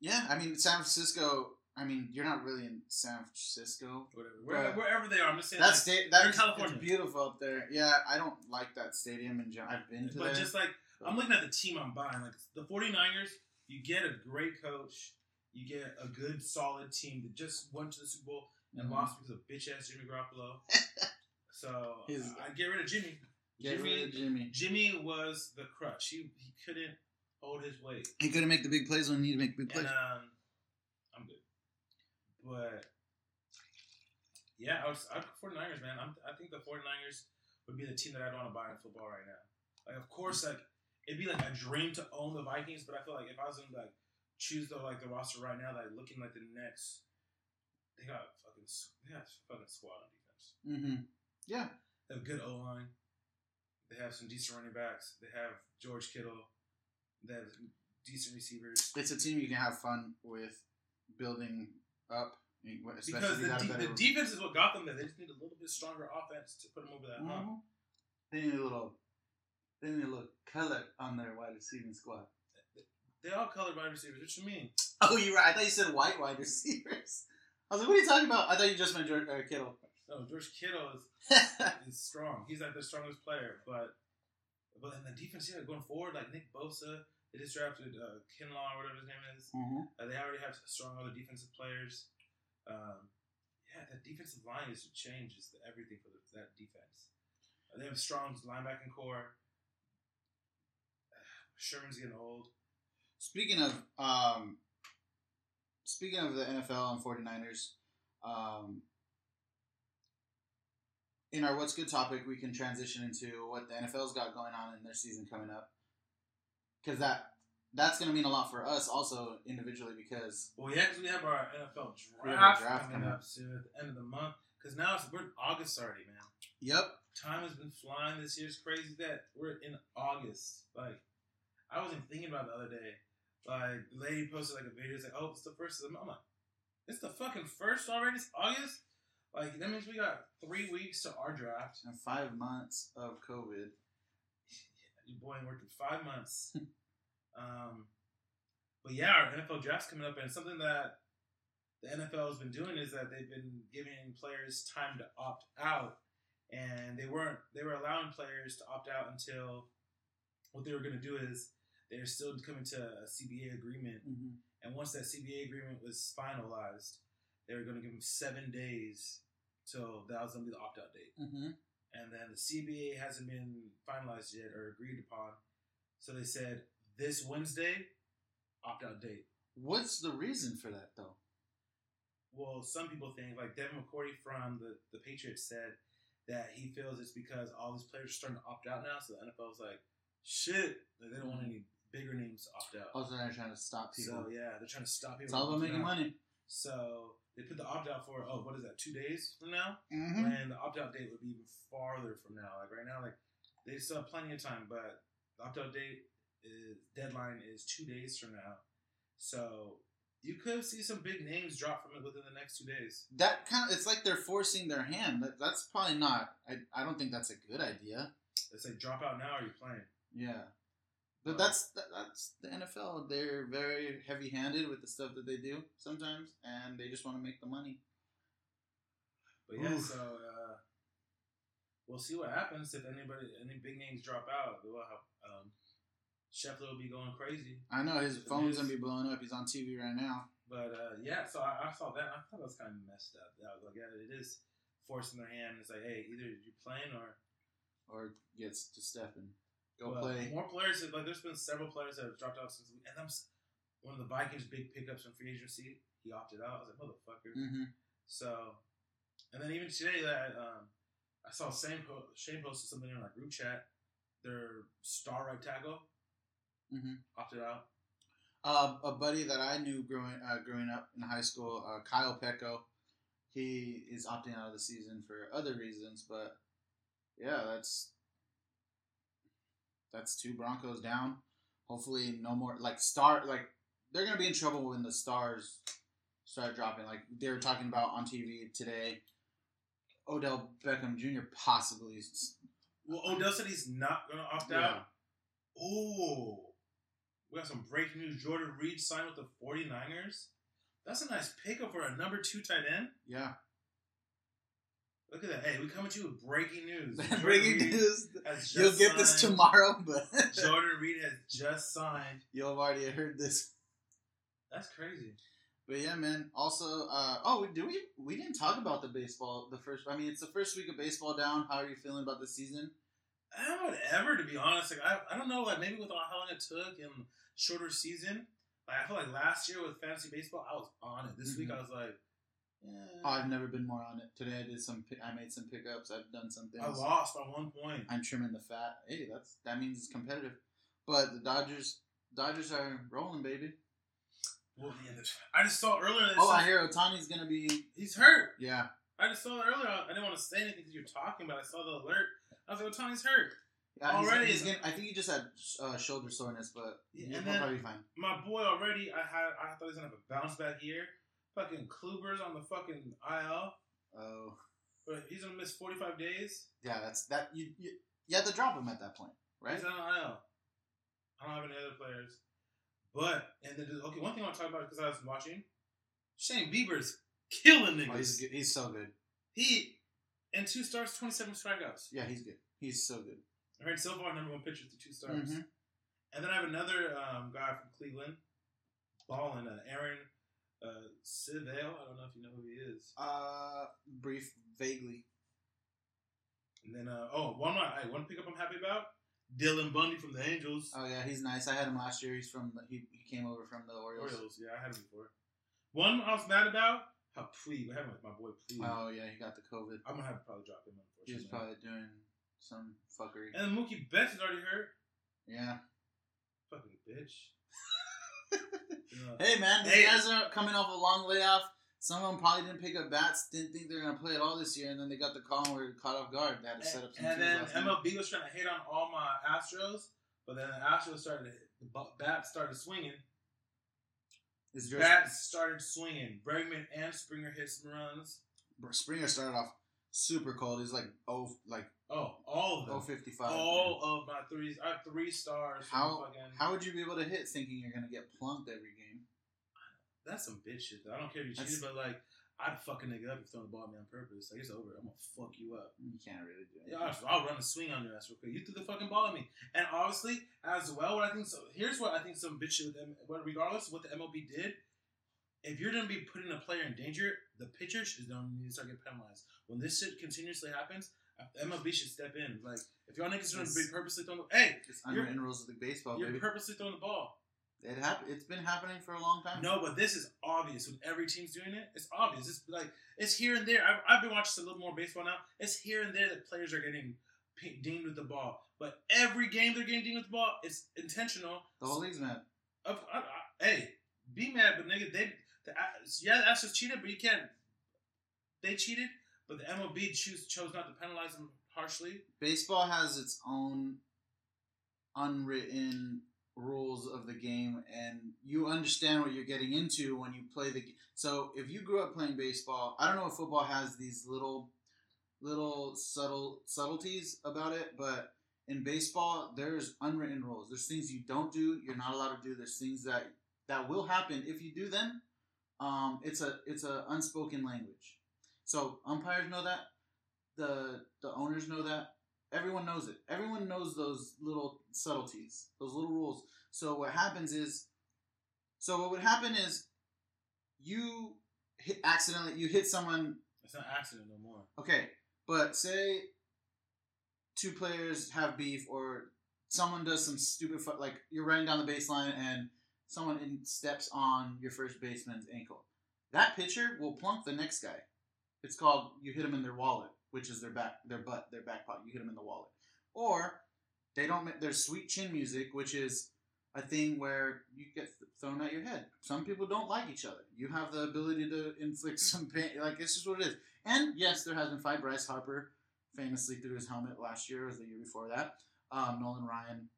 A: yeah. I mean, San Francisco. I mean, you're not really in San Francisco.
B: Whatever. Wherever, wherever they are, I'm just saying.
A: That's
B: like,
A: sta- that's
B: California.
A: It's beautiful up there. Yeah, I don't like that stadium in general. I've been to
B: but
A: there.
B: just like I'm looking at the team I'm buying, like the 49ers, you get a great coach, you get a good solid team that just went to the Super Bowl and
A: Mhm.
B: lost because of bitch ass Jimmy Garoppolo. so
A: His-
B: I get rid of Jimmy.
A: Get
B: Jimmy,
A: Jimmy.
B: Jimmy was the crutch. He he couldn't hold his weight.
A: He couldn't make the big plays when he needed to make big plays.
B: And um, I'm good. But yeah, I was I 49ers, man. I'm, I think the 49ers would be the team that I'd want to buy in football right now. Like, of course, like it'd be like a dream to own the Vikings, but I feel like if I was gonna like choose the like the roster right now, like looking like the next, they got fucking they got fucking squad on defense.
A: mm-hmm. Yeah.
B: They have a good O line. They have some decent running backs. They have George Kittle. They have decent receivers.
A: It's a team you can have fun with building up. Especially
B: Because the, de- the defense is what got them there. They just need a little bit stronger offense to put them over that hump.
A: Mhm. They need a little. They need a little color on their wide receiving squad.
B: They all colored wide receivers. What do you mean?
A: Oh, you're right. I thought you said white wide receivers. I was like, what are you talking about? I thought you just meant George, uh, Kittle.
B: No, George Kittle is, is strong. He's like the strongest player. But but in the defense, yeah, going forward, like Nick Bosa, they just drafted uh, Kinlaw or whatever his name is.
A: mm-hmm.
B: Uh, they already have strong other defensive players. Um, yeah, that defensive line is changes the, everything for the, that defense. Uh, they have a strong linebacking core. Sherman's getting old.
A: Speaking of um, speaking of the NFL and 49ers, um, in our what's good topic, we can transition into what the NFL's got going on in their season coming up, because that that's going to mean a lot for us also individually because
B: Well, yeah, because we have our NFL draft,
A: draft
B: coming
A: coming
B: up soon at the end of the month. Because now it's, we're in August already, man.
A: yep
B: Time has been flying this year. It's crazy that we're in August. Like, I wasn't thinking about it the other day. Like, the lady posted like a video. It's like, oh, it's the first of the month. I'm like, it's the fucking first already? It's August? Like, that means we got three weeks to our draft.
A: and five months of COVID.
B: Your boy ain't working five months. um, but yeah, our NFL draft's coming up, and something that the NFL has been doing is that they've been giving players time to opt out, and they weren't. They were allowing players to opt out until what they were going to do is they're still coming to a CBA agreement,
A: Mm-hmm.
B: and once that CBA agreement was finalized, they were going to give them seven days till that was going to be the opt out date
A: Mm-hmm.
B: and then the CBA hasn't been finalized yet or agreed upon. So they said this Wednesday, opt out date.
A: What's the reason for that though?
B: well, some people think like Devin McCourty from the the Patriots said that he feels it's because all these players are starting to opt out now. So the NFL's like, shit, like, they don't want any bigger names to opt out.
A: Also, they're trying to stop people.
B: So yeah, they're trying to stop people.
A: it's all about making money.
B: So they put the opt out for oh, what is that? Two days from now,
A: Mm-hmm.
B: when the opt out date would be even farther from now. Like right now, like they still have plenty of time, but the opt out date is deadline is two days from now. So you could see some big names drop from it within the next two days.
A: That kind of it's like they're forcing their hand. That, that's probably not. I, I don't think that's a good idea.
B: It's like drop out now. Or you playing?
A: Yeah, but that's that's the NFL. They're very heavy-handed with the stuff that they do sometimes, and they just want to make the money.
B: But yeah,
A: Oof.
B: so uh, we'll see what happens if anybody, any big names drop out. We'll have, um, Schefter will be going crazy.
A: I know his
B: It
A: phone's
B: is.
A: gonna be blowing up. He's on TV right now.
B: But uh, yeah, so I, I saw that. And I thought that was kind of messed up. I was like, yeah, it is forcing their hand. It's like, hey, either you're playing or
A: Or gets to step and go
B: But
A: play.
B: More players. have- Like, there's been several players that have dropped out since. And I'm one of the Vikings' big pickups from free agency. He opted out. I was like, motherfucker.
A: Mm-hmm.
B: So, and then even today, that um, I saw Shane, po- Shane posted something in our group chat. Their star right tackle
A: Mm-hmm.
B: opted out.
A: Uh, a buddy that I knew growing uh, growing up in high school, uh, Kyle Peko, he is opting out of the season for other reasons, but yeah, that's that's two Broncos down. Hopefully, no more like star like they're gonna be in trouble when the stars start dropping. Like they were talking about on TV today, Odell Beckham Jr. possibly.
B: Well, Odell said he's not going to opt
A: Yeah.
B: out. Oh, we got some breaking news. Jordan Reed signed with the 49ers. That's a nice pickup for a number two tight end.
A: Yeah,
B: Look at that. Hey, we coming to you with breaking news.
A: Breaking
B: Reed
A: news. You'll
B: just
A: get this tomorrow, but
B: Jordan Reed has just signed.
A: you'll have already heard this.
B: That's crazy.
A: But yeah, man. Also, uh, oh, do we we didn't talk about the baseball the first? I mean, it's the first week of baseball down. How are you feeling about the season?
B: I would ever, to be honest. Like I, I don't know. Like maybe with all how long it took and shorter season. Like I feel like last year with fantasy baseball, I was on it. This week
A: Mhm.
B: I was like, yeah.
A: Oh, I've never been more on it. Today I did some. I made some pickups. I've done some things.
B: I lost by one point.
A: I'm trimming the fat. Hey, that's that means it's competitive. But the Dodgers, Dodgers are rolling, baby.
B: Well, yeah, the- I just saw earlier. That it
A: Oh, I
B: says
A: hear Otani's gonna be.
B: he's hurt.
A: Yeah,
B: I just saw it earlier. I didn't want to say anything because you're talking, but I saw the alert. I was like, "Otani's hurt."
A: yeah
B: Already.
A: He's getting, I think he just had uh, shoulder soreness, but
B: Yeah,
A: he'll probably be fine.
B: My boy already. I had. I thought he was gonna have a bounce back year. Fucking Kluber's on the fucking IL,
A: Oh,
B: but he's gonna miss 45 days.
A: yeah. That's that. You, you you had to drop him at that point, right?
B: He's on IL. I don't have any other players. But and then okay, one thing I want to talk about because I was watching, Shane Bieber's killing niggas.
A: Oh, he's good. He's so good.
B: He and two stars, 27 strikeouts.
A: Yeah, he's good. He's so good.
B: I heard so far number one pitcher through two starts.
A: Mhm.
B: And then I have another um, guy from Cleveland, balling, uh, Aaron uh, Civale. I don't know if you know who he is.
A: Uh, brief, vaguely.
B: And then, uh, oh, one more, hey, one pickup I'm happy about Dylan Bundy from the Angels.
A: Oh yeah, he's nice. I had him last year. He's from the, he he came over from the Orioles.
B: Orioles, yeah, I had him before. One I was mad about, how Plea, I have him with my boy Plea.
A: Oh yeah, he got the COVID.
B: I'm gonna have to probably drop him,
A: He was probably doing some fuckery.
B: And Mookie Betts is already hurt.
A: Yeah.
B: Fucking bitch.
A: Hey man, these
B: Hey.
A: guys are coming off a long layoff. Some of them probably didn't pick up bats, didn't think they were gonna play at all this year, and then they got the call and were caught off guard. They had to set up some.
B: And then
A: last night.
B: MLB was trying to hit on all my Astros, but then the Astros started, the bats started swinging.
A: Is yours-
B: Bats started swinging. Bregman and Springer hit some runs.
A: Springer started off super cold. He's like oh like
B: Oh, all of them.
A: oh fifty five.
B: all of my threes. I have three stars.
A: How
B: fucking,
A: how would you be able to hit thinking you're gonna get plunked every game?
B: That's some bitch shit. Though. I don't care if you cheated, but like, I'd fuck a nigga up if you throw the ball at me on purpose. Like it's over. I'm gonna fuck you up.
A: You can't really do it.
B: Yeah, I'll, I'll run a swing on your ass real quick. You threw the fucking ball at me, and obviously, as well, what I think so. Here's what I think some bitch shit with them. Regardless of what the MLB did, if you're gonna be putting a player in danger, the pitcher is gonna need to start getting penalized. When this shit continuously happens, MLB should step in. Like if y'all niggas are be purposely throwing, the, hey,
A: It's
B: You're-
A: unwritten rules of the baseball,
B: you're
A: baby.
B: purposely throwing the ball.
A: It hap- It's been happening for a long time.
B: No, but this is obvious when every team's doing it. It's obvious. It's like it's here and there. I've, I've been watching a little more baseball now. It's here and there that players are getting p- dinged with the ball, but every game they're getting dinged with the ball. It's intentional.
A: the whole league's mad.
B: Of, I, I, hey, be mad, but nigga, they the, yeah, the Astros cheated, but you can't. They cheated, but the MLB choose chose not to penalize them harshly.
A: Baseball has its own unwritten rules of the game, and you understand what you're getting into when you play the. g- So if you grew up playing baseball, I don't know if football has these little, little subtle subtleties about it, but in baseball, there's unwritten rules. There's things you don't do, you're not allowed to do. There's things that that will happen if you do them. Um, it's a it's a unspoken language. So umpires know that, the the owners know that, everyone knows it. Everyone knows those little subtleties, those little rules. So what happens is, so what would happen is, you hit accidentally you hit someone
B: It's not accident no more.
A: Okay, but say two players have beef, or someone does some stupid fu- like you're running down the baseline and someone in, steps on your first baseman's ankle. That pitcher will plunk the next guy. It's called you hit them in their wallet, which is their back, their butt, their back pocket. You hit them in the wallet, or they don't. There's sweet chin music, which is a thing where you get thrown at your head. Some people don't like each other. You have the ability to inflict some pain. Like this is what it is. And yes, there has been fight. Bryce Harper famously threw his helmet last year, or the year before that. Um, Nolan Ryan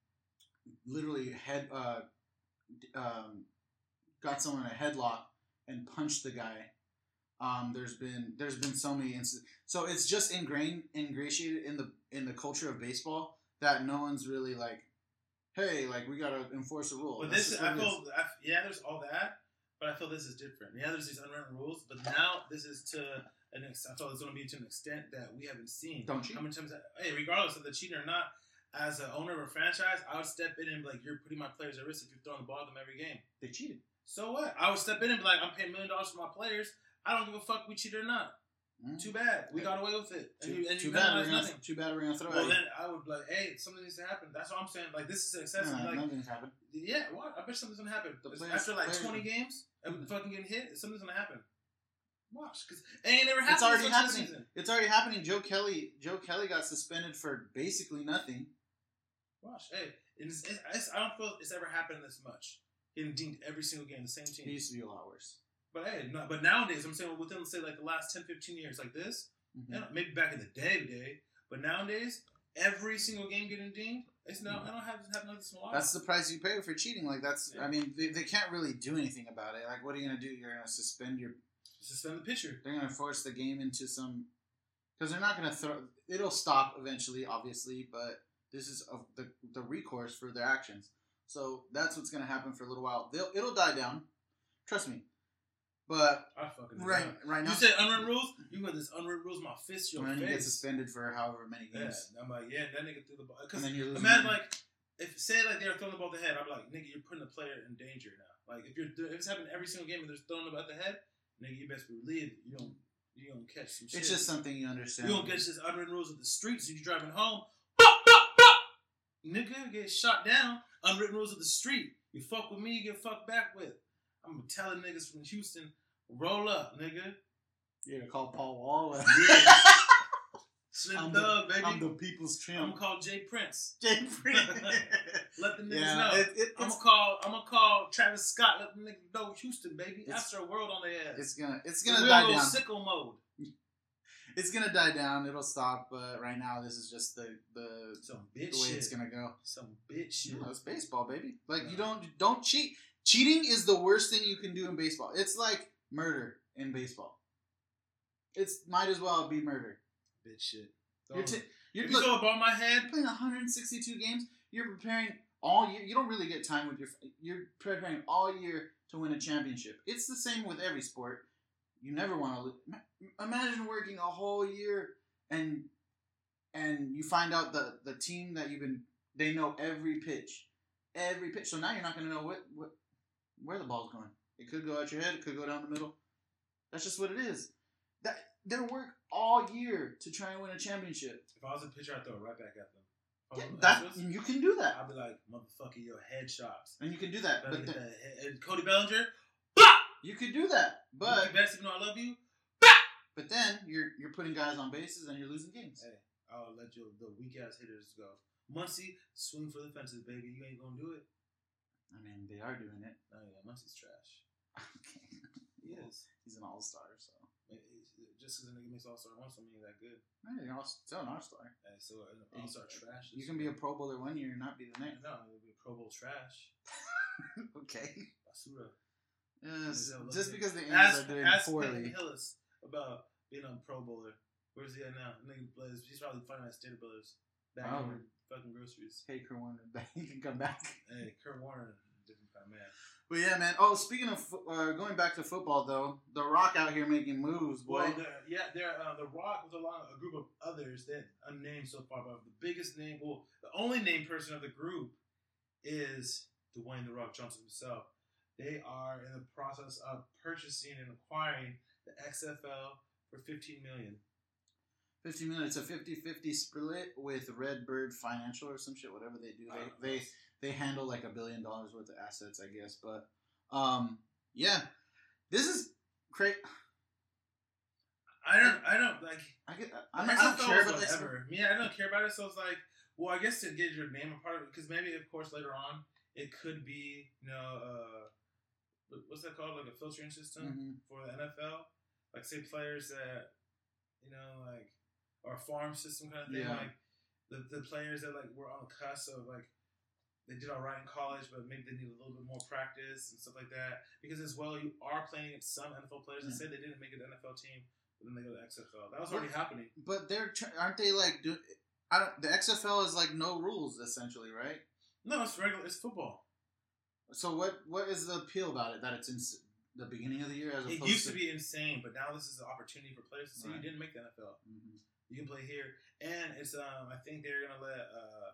A: literally head uh, um, got someone in a headlock and punched the guy. Um, there's been there's been so many instances. So it's just ingrained ingratiated in the in the culture of baseball that no one's really like, hey, like we gotta enforce a rule.
B: But
A: That's
B: this, I
A: what it is.
B: feel, I, yeah, there's all that, but I feel this is different. Yeah, there's these unwritten rules, but now this is to an ex- I feel it's going to be to an extent that we haven't seen.
A: Don't cheat.
B: How many times? Hey, regardless of the cheating or not, as an owner of a franchise, I would step in and be like, "You're putting my players at risk if you're throwing the ball at them every game."
A: they cheated.
B: So what? I would step in and be like, "I'm paying a million dollars for my players. I don't give a fuck we cheated or not.
A: Mm.
B: Too bad. We got away with it, and
A: Too,
B: you, and
A: too
B: you
A: bad. We're gonna, too bad. We're gonna throw
B: Well, then I would be like, "Hey, something needs to happen." That's what I'm saying. Like this is excessive.
A: Nah,
B: like
A: nothing's happened.
B: yeah, what? I bet something's gonna happen.
A: The
B: It's
A: players-
B: After like
A: players-
B: twenty games of fucking getting hit, something's gonna happen. Watch, because it ain't never happened.
A: It's already
B: this much this
A: happening. It's already happening. Joe Kelly. Joe Kelly got suspended for basically nothing.
B: Watch, hey, it's, it's, it's, I don't feel it's ever happened this much. Getting deemed every single game, the same team.
A: It used to be a lot worse.
B: But hey, no, but nowadays, I'm saying within say like the last 10, 15 years, like this,
A: Mhm.
B: know, maybe back in the day, day, but nowadays, every single game getting dinged, it's no, I don't have have nothing to
A: That's the price you pay for cheating. Like that's.
B: Yeah.
A: I mean, they, they can't really do anything about it. Like, what are you gonna do? You're gonna suspend your.
B: suspend the pitcher.
A: They're gonna force the game into some. Because they're not gonna throw. It'll stop eventually, obviously, but this is of the the recourse for their actions. So that's what's gonna happen for a little while. They'll it'll die down. Trust me. But
B: I fucking
A: right right now,
B: You said unwritten rules. You got this unwritten rules. My fist, your
A: when you get suspended for however many
B: Yeah,
A: games,
B: I'm like, yeah, that nigga threw the ball.
A: and
B: Cause
A: then you're losing.
B: imagine like, if say like they're throwing the ball at the head, I'm like, nigga, you're putting the player in danger now. Like if you're if it's happening every single game and they're throwing about the head, nigga, you best believe you don't you don't catch some shit.
A: it's just something you understand.
B: you don't catch this unwritten rules of the streets. and you're driving home, bop, bop, bop. nigga, get shot down. Unwritten rules of the street. You fuck with me, you get fucked back with. I'm telling niggas from Houston, roll up, nigga.
A: You're gonna call Paul Wall.
B: Yeah. Slim
A: I'm the-
B: Thug, baby.
A: I'm the people's champ.
B: I'm gonna call J. Prince.
A: J. Prince.
B: Let the niggas
A: yeah,
B: know.
A: it, it,
B: I'm gonna call. I'm gonna call Travis Scott. Let the niggas know Houston, baby. After a world on their ass.
A: it's gonna it's gonna die down.
B: sicko mode.
A: It's gonna die down. It'll stop. But right now, this is just the the,
B: Some
A: the
B: bitch
A: way
B: shit.
A: it's gonna go.
B: Some bitch shit.
A: No, it's baseball, baby. Like you don't don't cheat. Cheating is the worst thing you can do in baseball. It's like murder in baseball. It's might as well be murder.
B: Bitch shit.
A: You're,
B: Don't-
A: you're
B: if you
A: look,
B: throw a my head,
A: you're playing 162 games. You're preparing all year. You don't really get time with your. You're preparing all year to win a championship. It's the same with every sport. You never want to lose. Imagine working a whole year and and you find out the the team that you've been. They know every pitch, every pitch. So now you're not going to know what what where the ball's going. It could go out your head. It could go down the middle. That's just what it is. That they work all year to try and win a championship.
B: if I was a pitcher, I'd throw it right back at them.
A: Yeah, that you can do that,
B: I'll be like, motherfucker, your head shots,
A: and you can do that.
B: Better
A: But then,
B: that and Cody Bellinger,
A: you could do that, but
B: you best even though I love you.
A: but then you're you're putting guys on bases and you're losing games.
B: Hey, I'll let your the weak ass hitters go. Muncy, swing for the fences, baby. You ain't gonna do it.
A: I mean, they are doing it.
B: Oh yeah, Muncy's trash.
A: Okay.
B: He is.
A: He's an all star, so
B: Just because a nigga makes All Star once, don't mean he's that good.
A: Hey, you're all- still an all star.
B: Hey, so an All Star trash.
A: You can be a Pro Bowler one year and not be the next.
B: no, it'll be Pro Bowl trash.
A: okay.
B: Basura.
A: Uh,
B: yes,
A: just because the
B: Ask,
A: are doing
B: ask
A: poorly.
B: Peyton Hillis about being a Pro Bowler. Where's he at now? Nigga plays. He's probably fighting at Stater Brothers. Back
A: Oh.
B: in fucking groceries.
A: Hey, Kurt Warner, he can come back.
B: Hey, Kurt Warner, man.
A: But yeah, man. Oh, speaking of uh, going back to football, though, The Rock out here making moves, boy.
B: Well, yeah, there. Uh, the Rock with along a group of others that unnamed so far, but the biggest name, well, the only named person of the group is Dwayne the Rock Johnson himself. They are in the process of purchasing and acquiring the XFL for 15 million.
A: 15 minutes, a 50-50 split with Redbird Financial or some shit, whatever they do. They they they handle like a billion dollars worth of assets, I guess. But um, yeah, this is great.
B: I don't. I don't like.
A: I get. I'm, I don't care about this.
B: Yeah, I don't care about it. So it's like, well, I guess to get your name a part of it, because maybe, of course, later on it could be, you know, uh, what's that called, like a filtering system
A: Mhm.
B: for the NFL. Like, say players that, you know, like, or a farm system kind of thing.
A: Yeah.
B: Like the the players that like were on the cusp of like. They did all right in college, but maybe they need a little bit more practice and stuff like that. Because as well, you are playing some NFL players
A: Yeah.
B: said they didn't make an NFL team, but then they go to XFL. That was already happening.
A: But they're aren't they like do? I don't. The XFL is like no rules essentially, right?
B: No, it's regular. It's football.
A: So what what is the appeal about it? That it's in the beginning of the year as
B: It used to be insane, but now this is an opportunity for players to say
A: Right.
B: you didn't make the NFL.
A: Mhm.
B: You can play here, and it's um. I think they're gonna let. uh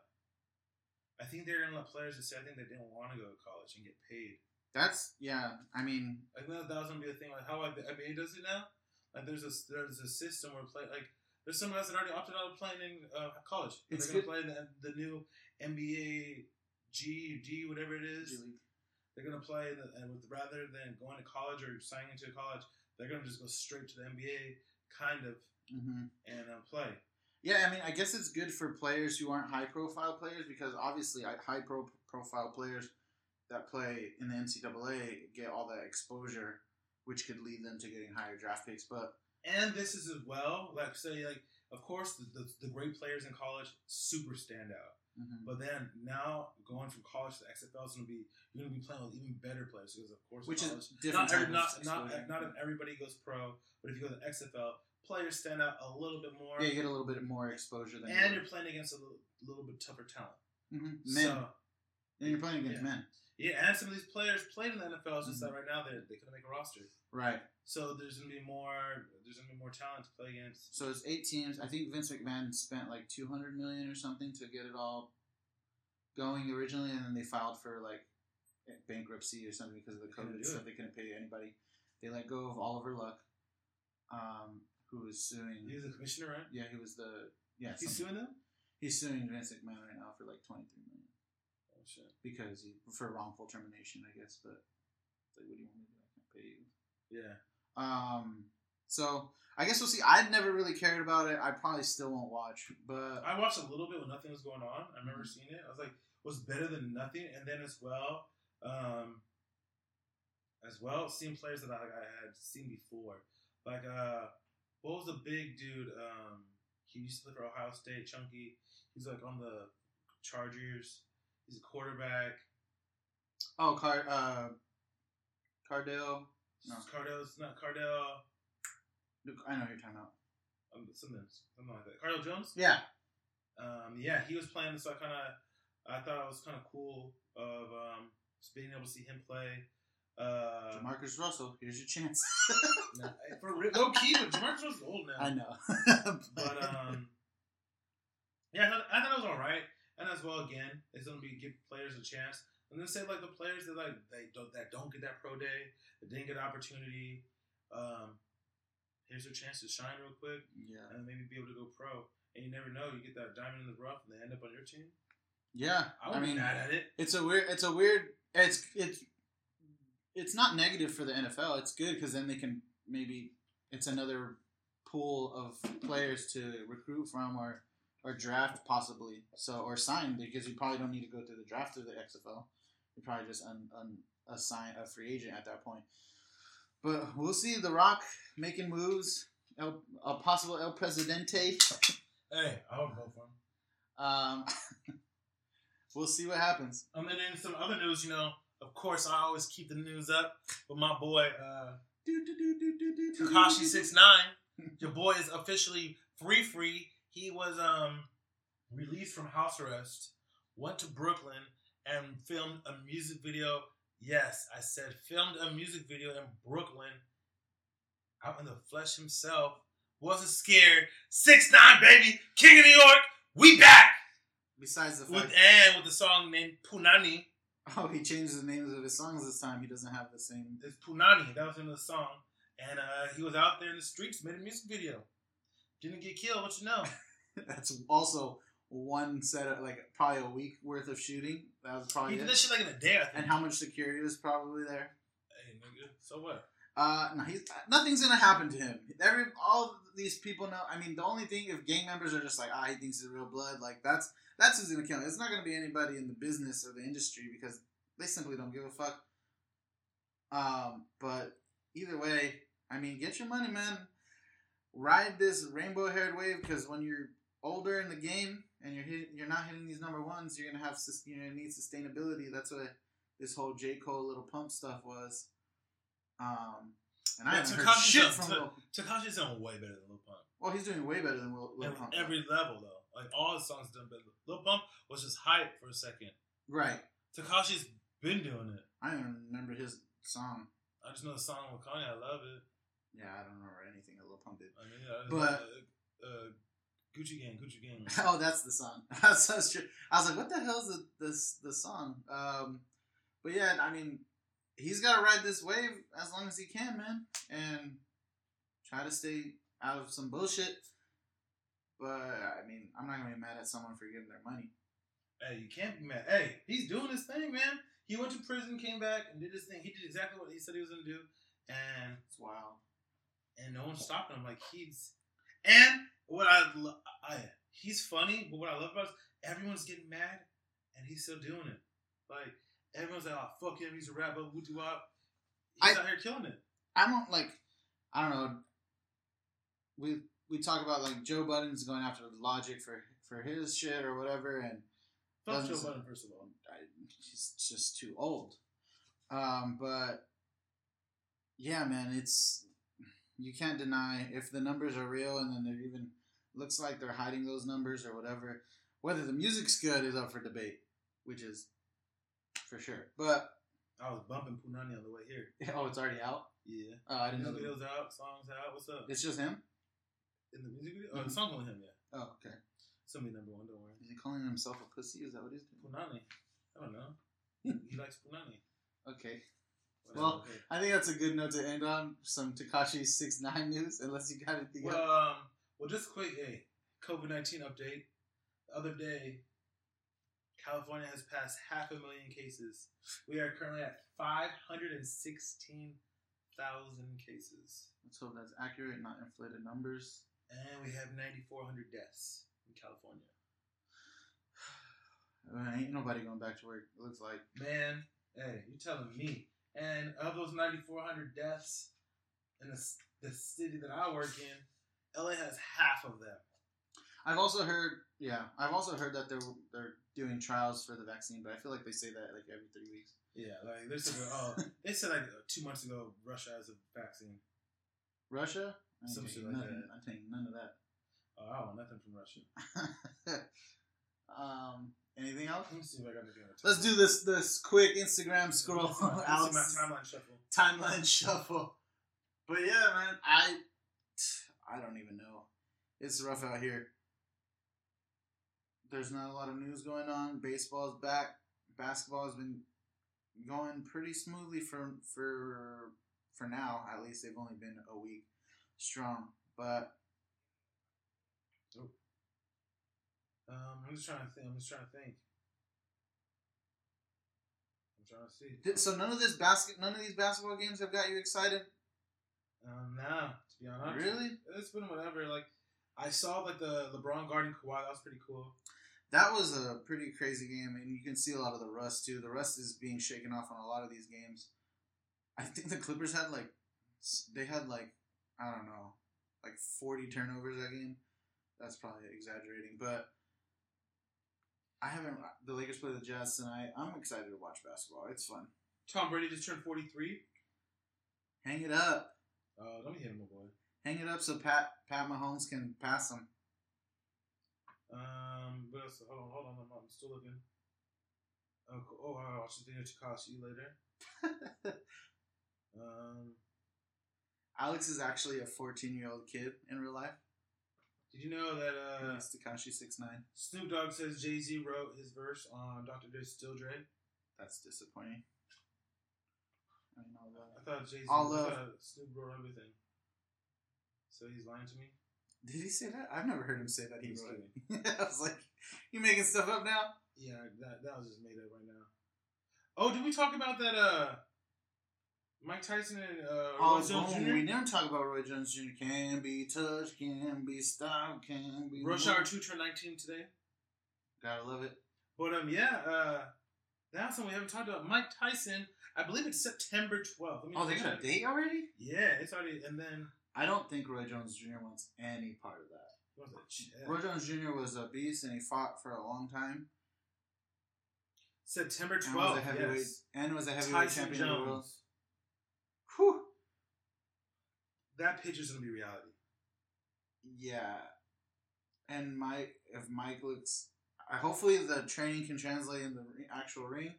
B: I think they're gonna let players that say I think they didn't want to go to college and get paid.
A: That's yeah. I mean,
B: I think that was gonna be the thing, like how the NBA does it now. Like there's a there's a system where play like there's some guys that already opted out of playing in uh, college.
A: It's
B: they're gonna
A: good-
B: play the, the new NBA G G whatever it is.
A: G League.
B: They're gonna play the, and with rather than going to college or signing into college, they're gonna just go straight to the NBA, kind of,
A: hmm
B: and uh, play.
A: Yeah, I mean, I guess it's good for players who aren't high profile players because obviously high pro- profile players that play in the NCAA get all that exposure, which could lead them to getting higher draft picks. But
B: And this is as well, like say, like of course the, the, the great players in college super stand out.
A: mhm.
B: But then now going from college to XFL is gonna be you're gonna be playing with even better players because of course
A: which
B: college,
A: is different.
B: not every, not not not if everybody goes pro, but if you go to XFL, players stand out a little bit more.
A: yeah, you get a little bit more exposure than
B: and
A: you
B: you're playing against a little, little bit tougher talent.
A: hmm men.
B: So,
A: and you're playing against
B: yeah.
A: men,
B: yeah, and some of these players played in the NFL. It's just
A: Mhm.
B: that right now they they couldn't make a roster.
A: right?
B: So there's gonna be more. There's gonna be more talent to play against.
A: So it's eight teams. I think Vince McMahon spent like two hundred million or something to get it all going originally, and then they filed for like bankruptcy or something because of the COVID stuff. They couldn't pay anybody. They let go of Oliver Luck, um, who was suing.
B: He's the commissioner, right?
A: yeah, he was the yeah.
B: He's
A: something-
B: suing them.
A: He's suing Vince McMahon right now for like twenty three million
B: Oh shit.
A: because he for wrongful termination, I guess. But like, what do you want me to do? I can't pay you.
B: Yeah.
A: Um. So I guess we'll see. I'd never really cared about it. I probably still won't watch, but
B: I watched a little bit when nothing was going on. I remember
A: Mhm.
B: seeing it. I was like, was better than nothing. And then as well, um, as well, seeing players that I, I had seen before. Like, uh, what was the big dude? Um, he used to play for Ohio State, Chunky. He's like on the Chargers. He's a quarterback.
A: oh, Car uh, Cardale. No.
B: Cardale's not Cardale.
A: Look, I know you're talking about.
B: Um, something, something like that. Cardale Jones.
A: Yeah.
B: Um, yeah, he was playing, so I kind of, I thought it was kind of cool of um, just being able to see him play. Uh,
A: Marcus Russell, here's your chance.
B: nah, for real, low key, but Jamarcus Russell's old now.
A: I know.
B: But um, yeah, I thought, I thought it was all right. And as well, again, it's gonna be give players a chance. And then say like the players that like they don't that don't get that pro day, that didn't get an opportunity. Um, here's your chance to shine real quick
A: Yeah.
B: and maybe be able to go pro. And you never know, you get that diamond in the rough and they end up on your team.
A: Yeah.
B: I
A: I mean,
B: be mad at it.
A: it's a weird. It's a weird. It's it's it's not negative for the NFL. It's good because then they can maybe it's another pool of players to recruit from or or draft possibly. So or sign because you probably don't need to go through the draft of the XFL. You probably just un, un, assign a free agent at that point. But we'll see. The Rock making moves. El, a possible El Presidente.
B: Hey, I would vote for him.
A: Um, we'll see what happens.
B: And then in some other news, you know, of course, I always keep the news up with my boy uh, Tekashi Six Nine. Your boy is officially free, free. He was um released from house arrest, went to Brooklyn, and filmed a music video. Yes, I said filmed a music video in Brooklyn, out in the flesh himself. Wasn't scared. Six nine, baby, King of New York. We back
A: Besides the
B: with
A: fact,
B: and with the song named Punani.
A: Oh, he changed the names of his songs this time. He doesn't have the same.
B: It's Punani. That was in the song. And uh, he was out there in the streets, made a music video. Didn't get killed, what you know.
A: That's also one set of like probably a week worth of shooting. That was probably
B: He did
A: it.
B: that shit like in a day, I think.
A: And how much security was probably there?
B: Hey, nigga, so what?
A: Uh, no, he's nothing's gonna happen to him. Every all these people know. I mean, the only thing if gang members are just like, ah, he thinks he's real blood. Like that's that's who's gonna kill him. It's not gonna be anybody in the business or the industry because they simply don't give a fuck. Um, but either way, I mean, get your money, man. Ride this rainbow-haired wave because when you're older in the game and you're you're not hitting these number ones, you're gonna have you're gonna need sustainability. That's what this whole J Cole Lil Pump stuff was. Um, and I
B: Yeah,
A: haven't heard shit from Lil.
B: Tekashi's done way better than Lil Pump.
A: Well, he's doing way better than Lil, Lil Pump.
B: every level, though. Like, all his songs done better. Lil Pump was just hype for a second.
A: right.
B: Tekashi's been doing it.
A: I don't even remember his song.
B: I just know the song with Kanye. I love it.
A: Yeah, I don't remember anything that Lil Pump did.
B: I mean, yeah,
A: But-
B: uh, uh, Gucci Gang, Gucci Gang.
A: oh, that's the song. that's, that's true. I was like, what the hell's the this the song? Um, but yeah, I mean, he's got to ride this wave as long as he can, man, and try to stay out of some bullshit. But I mean, I'm not gonna be mad at someone for giving their money.
B: Hey, you can't be mad. Hey, he's doing his thing, man. He went to prison, came back, and did his thing. He did exactly what he said he was gonna do, and
A: It's wild.
B: and no one's stopping him. Like he's and what I, I he's funny, but what I love about it is everyone's getting mad, and he's still doing it. Like everyone's like, "Oh fuck him, he's a rapper, woo doo wop." He's
A: I-
B: out here killing it.
A: I don't like. I don't know. We we talk about like Joe Budden's going after Logic for for his shit or whatever, and
B: Fuck Joe Budden, first of all.
A: I, he's just too old. Um, but yeah, man, it's you can't deny if the numbers are real, and then they're even looks like they're hiding those numbers or whatever. Whether the music's good is up for debate, which is for sure. But
B: I was bumping Punani on the way here.
A: oh, it's already out.
B: Yeah,
A: Oh, I didn't know.
B: music
A: that.
B: videos out, songs out. What's up?
A: It's just him.
B: In the music video, oh,
A: Mhm.
B: the song with him, yeah.
A: Oh, okay.
B: Somebody number one, don't worry.
A: Is he calling himself a pussy? Is that what he's doing?
B: Punani. I don't know. he likes Punani.
A: Okay.
B: Whatever,
A: Well,
B: okay.
A: I think that's a good note to end on. Some Tekashi six nine news, unless you got anything else.
B: Well, um, well, just quick, hey, COVID nineteen update. The other day, California has passed half a million cases. We are currently at five hundred and sixteen thousand cases,
A: Let's hope that's accurate, not inflated numbers.
B: and we have ninety four hundred deaths in California.
A: Ain't nobody going back to work. It looks like.
B: Man, hey, you telling me? And of those ninety four hundred deaths in the, the city that I work in, LA has half of them.
A: I've also heard, yeah, I've also heard that they're they're doing trials for the vaccine, but I feel like they say that like every three weeks.
B: Yeah, like they said, oh, they said like two months ago, Russia has a vaccine.
A: Russia, I ain't
B: Some
A: taking
B: shit like
A: nothing.
B: that.
A: I'm taking none of that.
B: Oh, I want nothing from Russia.
A: um, anything else?
B: Let me see if I got anything. on the
A: Let's do this this quick Instagram scroll.
B: Let's my, let's
A: Alex.
B: my timeline shuffle.
A: timeline shuffle. But yeah, man, I I don't even know. It's rough out here. There's not a lot of news going on. Baseball's back. Basketball has been going pretty smoothly for for for now. At least they've only been a week. strong. But
B: Um, I'm just trying to think. I'm just trying to think. I'm trying to see.
A: th- so none of this basket, none of these basketball games have got you excited.
B: Um, nah, to be honest.
A: Really?
B: It's been whatever. Like, I saw like the LeBron guarding Kawhi. That was pretty cool.
A: That was a pretty crazy game, and you can see a lot of the rust too. The rust is being shaken off on a lot of these games. I think the Clippers had like they had like I don't know, like forty turnovers that game. That's probably exaggerating, but I haven't. The Lakers play the Jazz tonight. I'm excited to watch basketball. It's fun.
B: Tom Brady just turned 43.
A: Hang it up,
B: Uh, let me hit him, my boy.
A: hang it up, so Pat Pat Mahomes can pass him.
B: Um, else? Hold on, hold on. I'm, I'm still looking. Oh, cool. oh, I watched the thing to cost you later. Um,
A: Alex is actually a 14 year old kid in real life.
B: did you know that uh,
A: Tekashi six nine.
B: Snoop Dogg says Jay Z wrote his verse on Dr. Dre's Still Dre?
A: That's disappointing. I mean, all
B: I thought Jay Z.
A: All love.
B: Snoop wrote everything. So he's lying to me.
A: Did he say that? I've never heard him say that he
B: He's
A: wrote it. I was like, you making stuff up now?
B: Yeah, that that was just made up right now. Oh, did we talk about that? Uh, Mike Tyson and uh,
A: Oh,
B: Roy Jones. Jr.
A: we didn't talk about Roy Jones Jr. Can be touched, can be stopped, can be.
B: Hour Two turned 19 today.
A: Gotta love it.
B: But um, yeah, uh, that's something we haven't talked about. Mike Tyson. I believe it's September 12th. Let me
A: Oh, they got a date already?
B: Yeah, it's already. And then
A: I don't think Roy Jones Jr. wants any part of that.
B: what was that? Shit.
A: Roy Jones Jr. was a beast and he fought for a long time.
B: September
A: And was a
B: 12th.
A: heavyweight
B: Yes.
A: and was a heavyweight
B: Tyson
A: champion of the world.
B: Jones.
A: Whew.
B: That picture's gonna be reality.
A: Yeah, and Mike, if Mike looks, I hopefully the training can translate in the re- actual ring.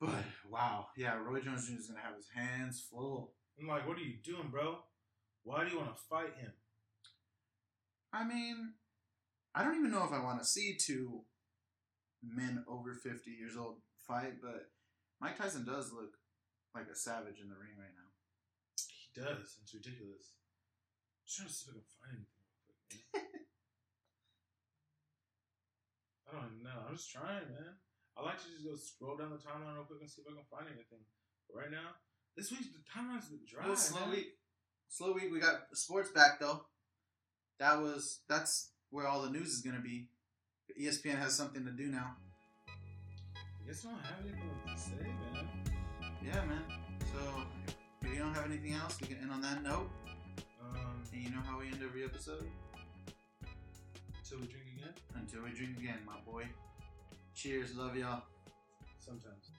A: But wow, yeah, Roy Jones Jr. is gonna have his hands full.
B: I'm like, what are you doing, bro? Why do you want to fight him?
A: I mean, I don't even know if I want to see two men over fifty years old fight, but Mike Tyson does look like a savage in the ring right now.
B: He does. It's ridiculous. I'm just trying to see if I can find anything real quick, man. I don't even know. I'm just trying, man. I like to just go scroll down the timeline real quick and see if I can find anything. But right now, this week the timeline's been dry.
A: A slow
B: man.
A: week. Slow week. We got sports back though. That was that's where all the news is gonna be. ESPN has something to do now.
B: I guess I don't have anything to say, man.
A: Yeah, man. So if you don't have anything else, we can end on that note.
B: Um,
A: And you know how we end every episode?
B: until we drink again.
A: Until we drink again, my boy. Cheers. Love y'all.
B: Sometimes.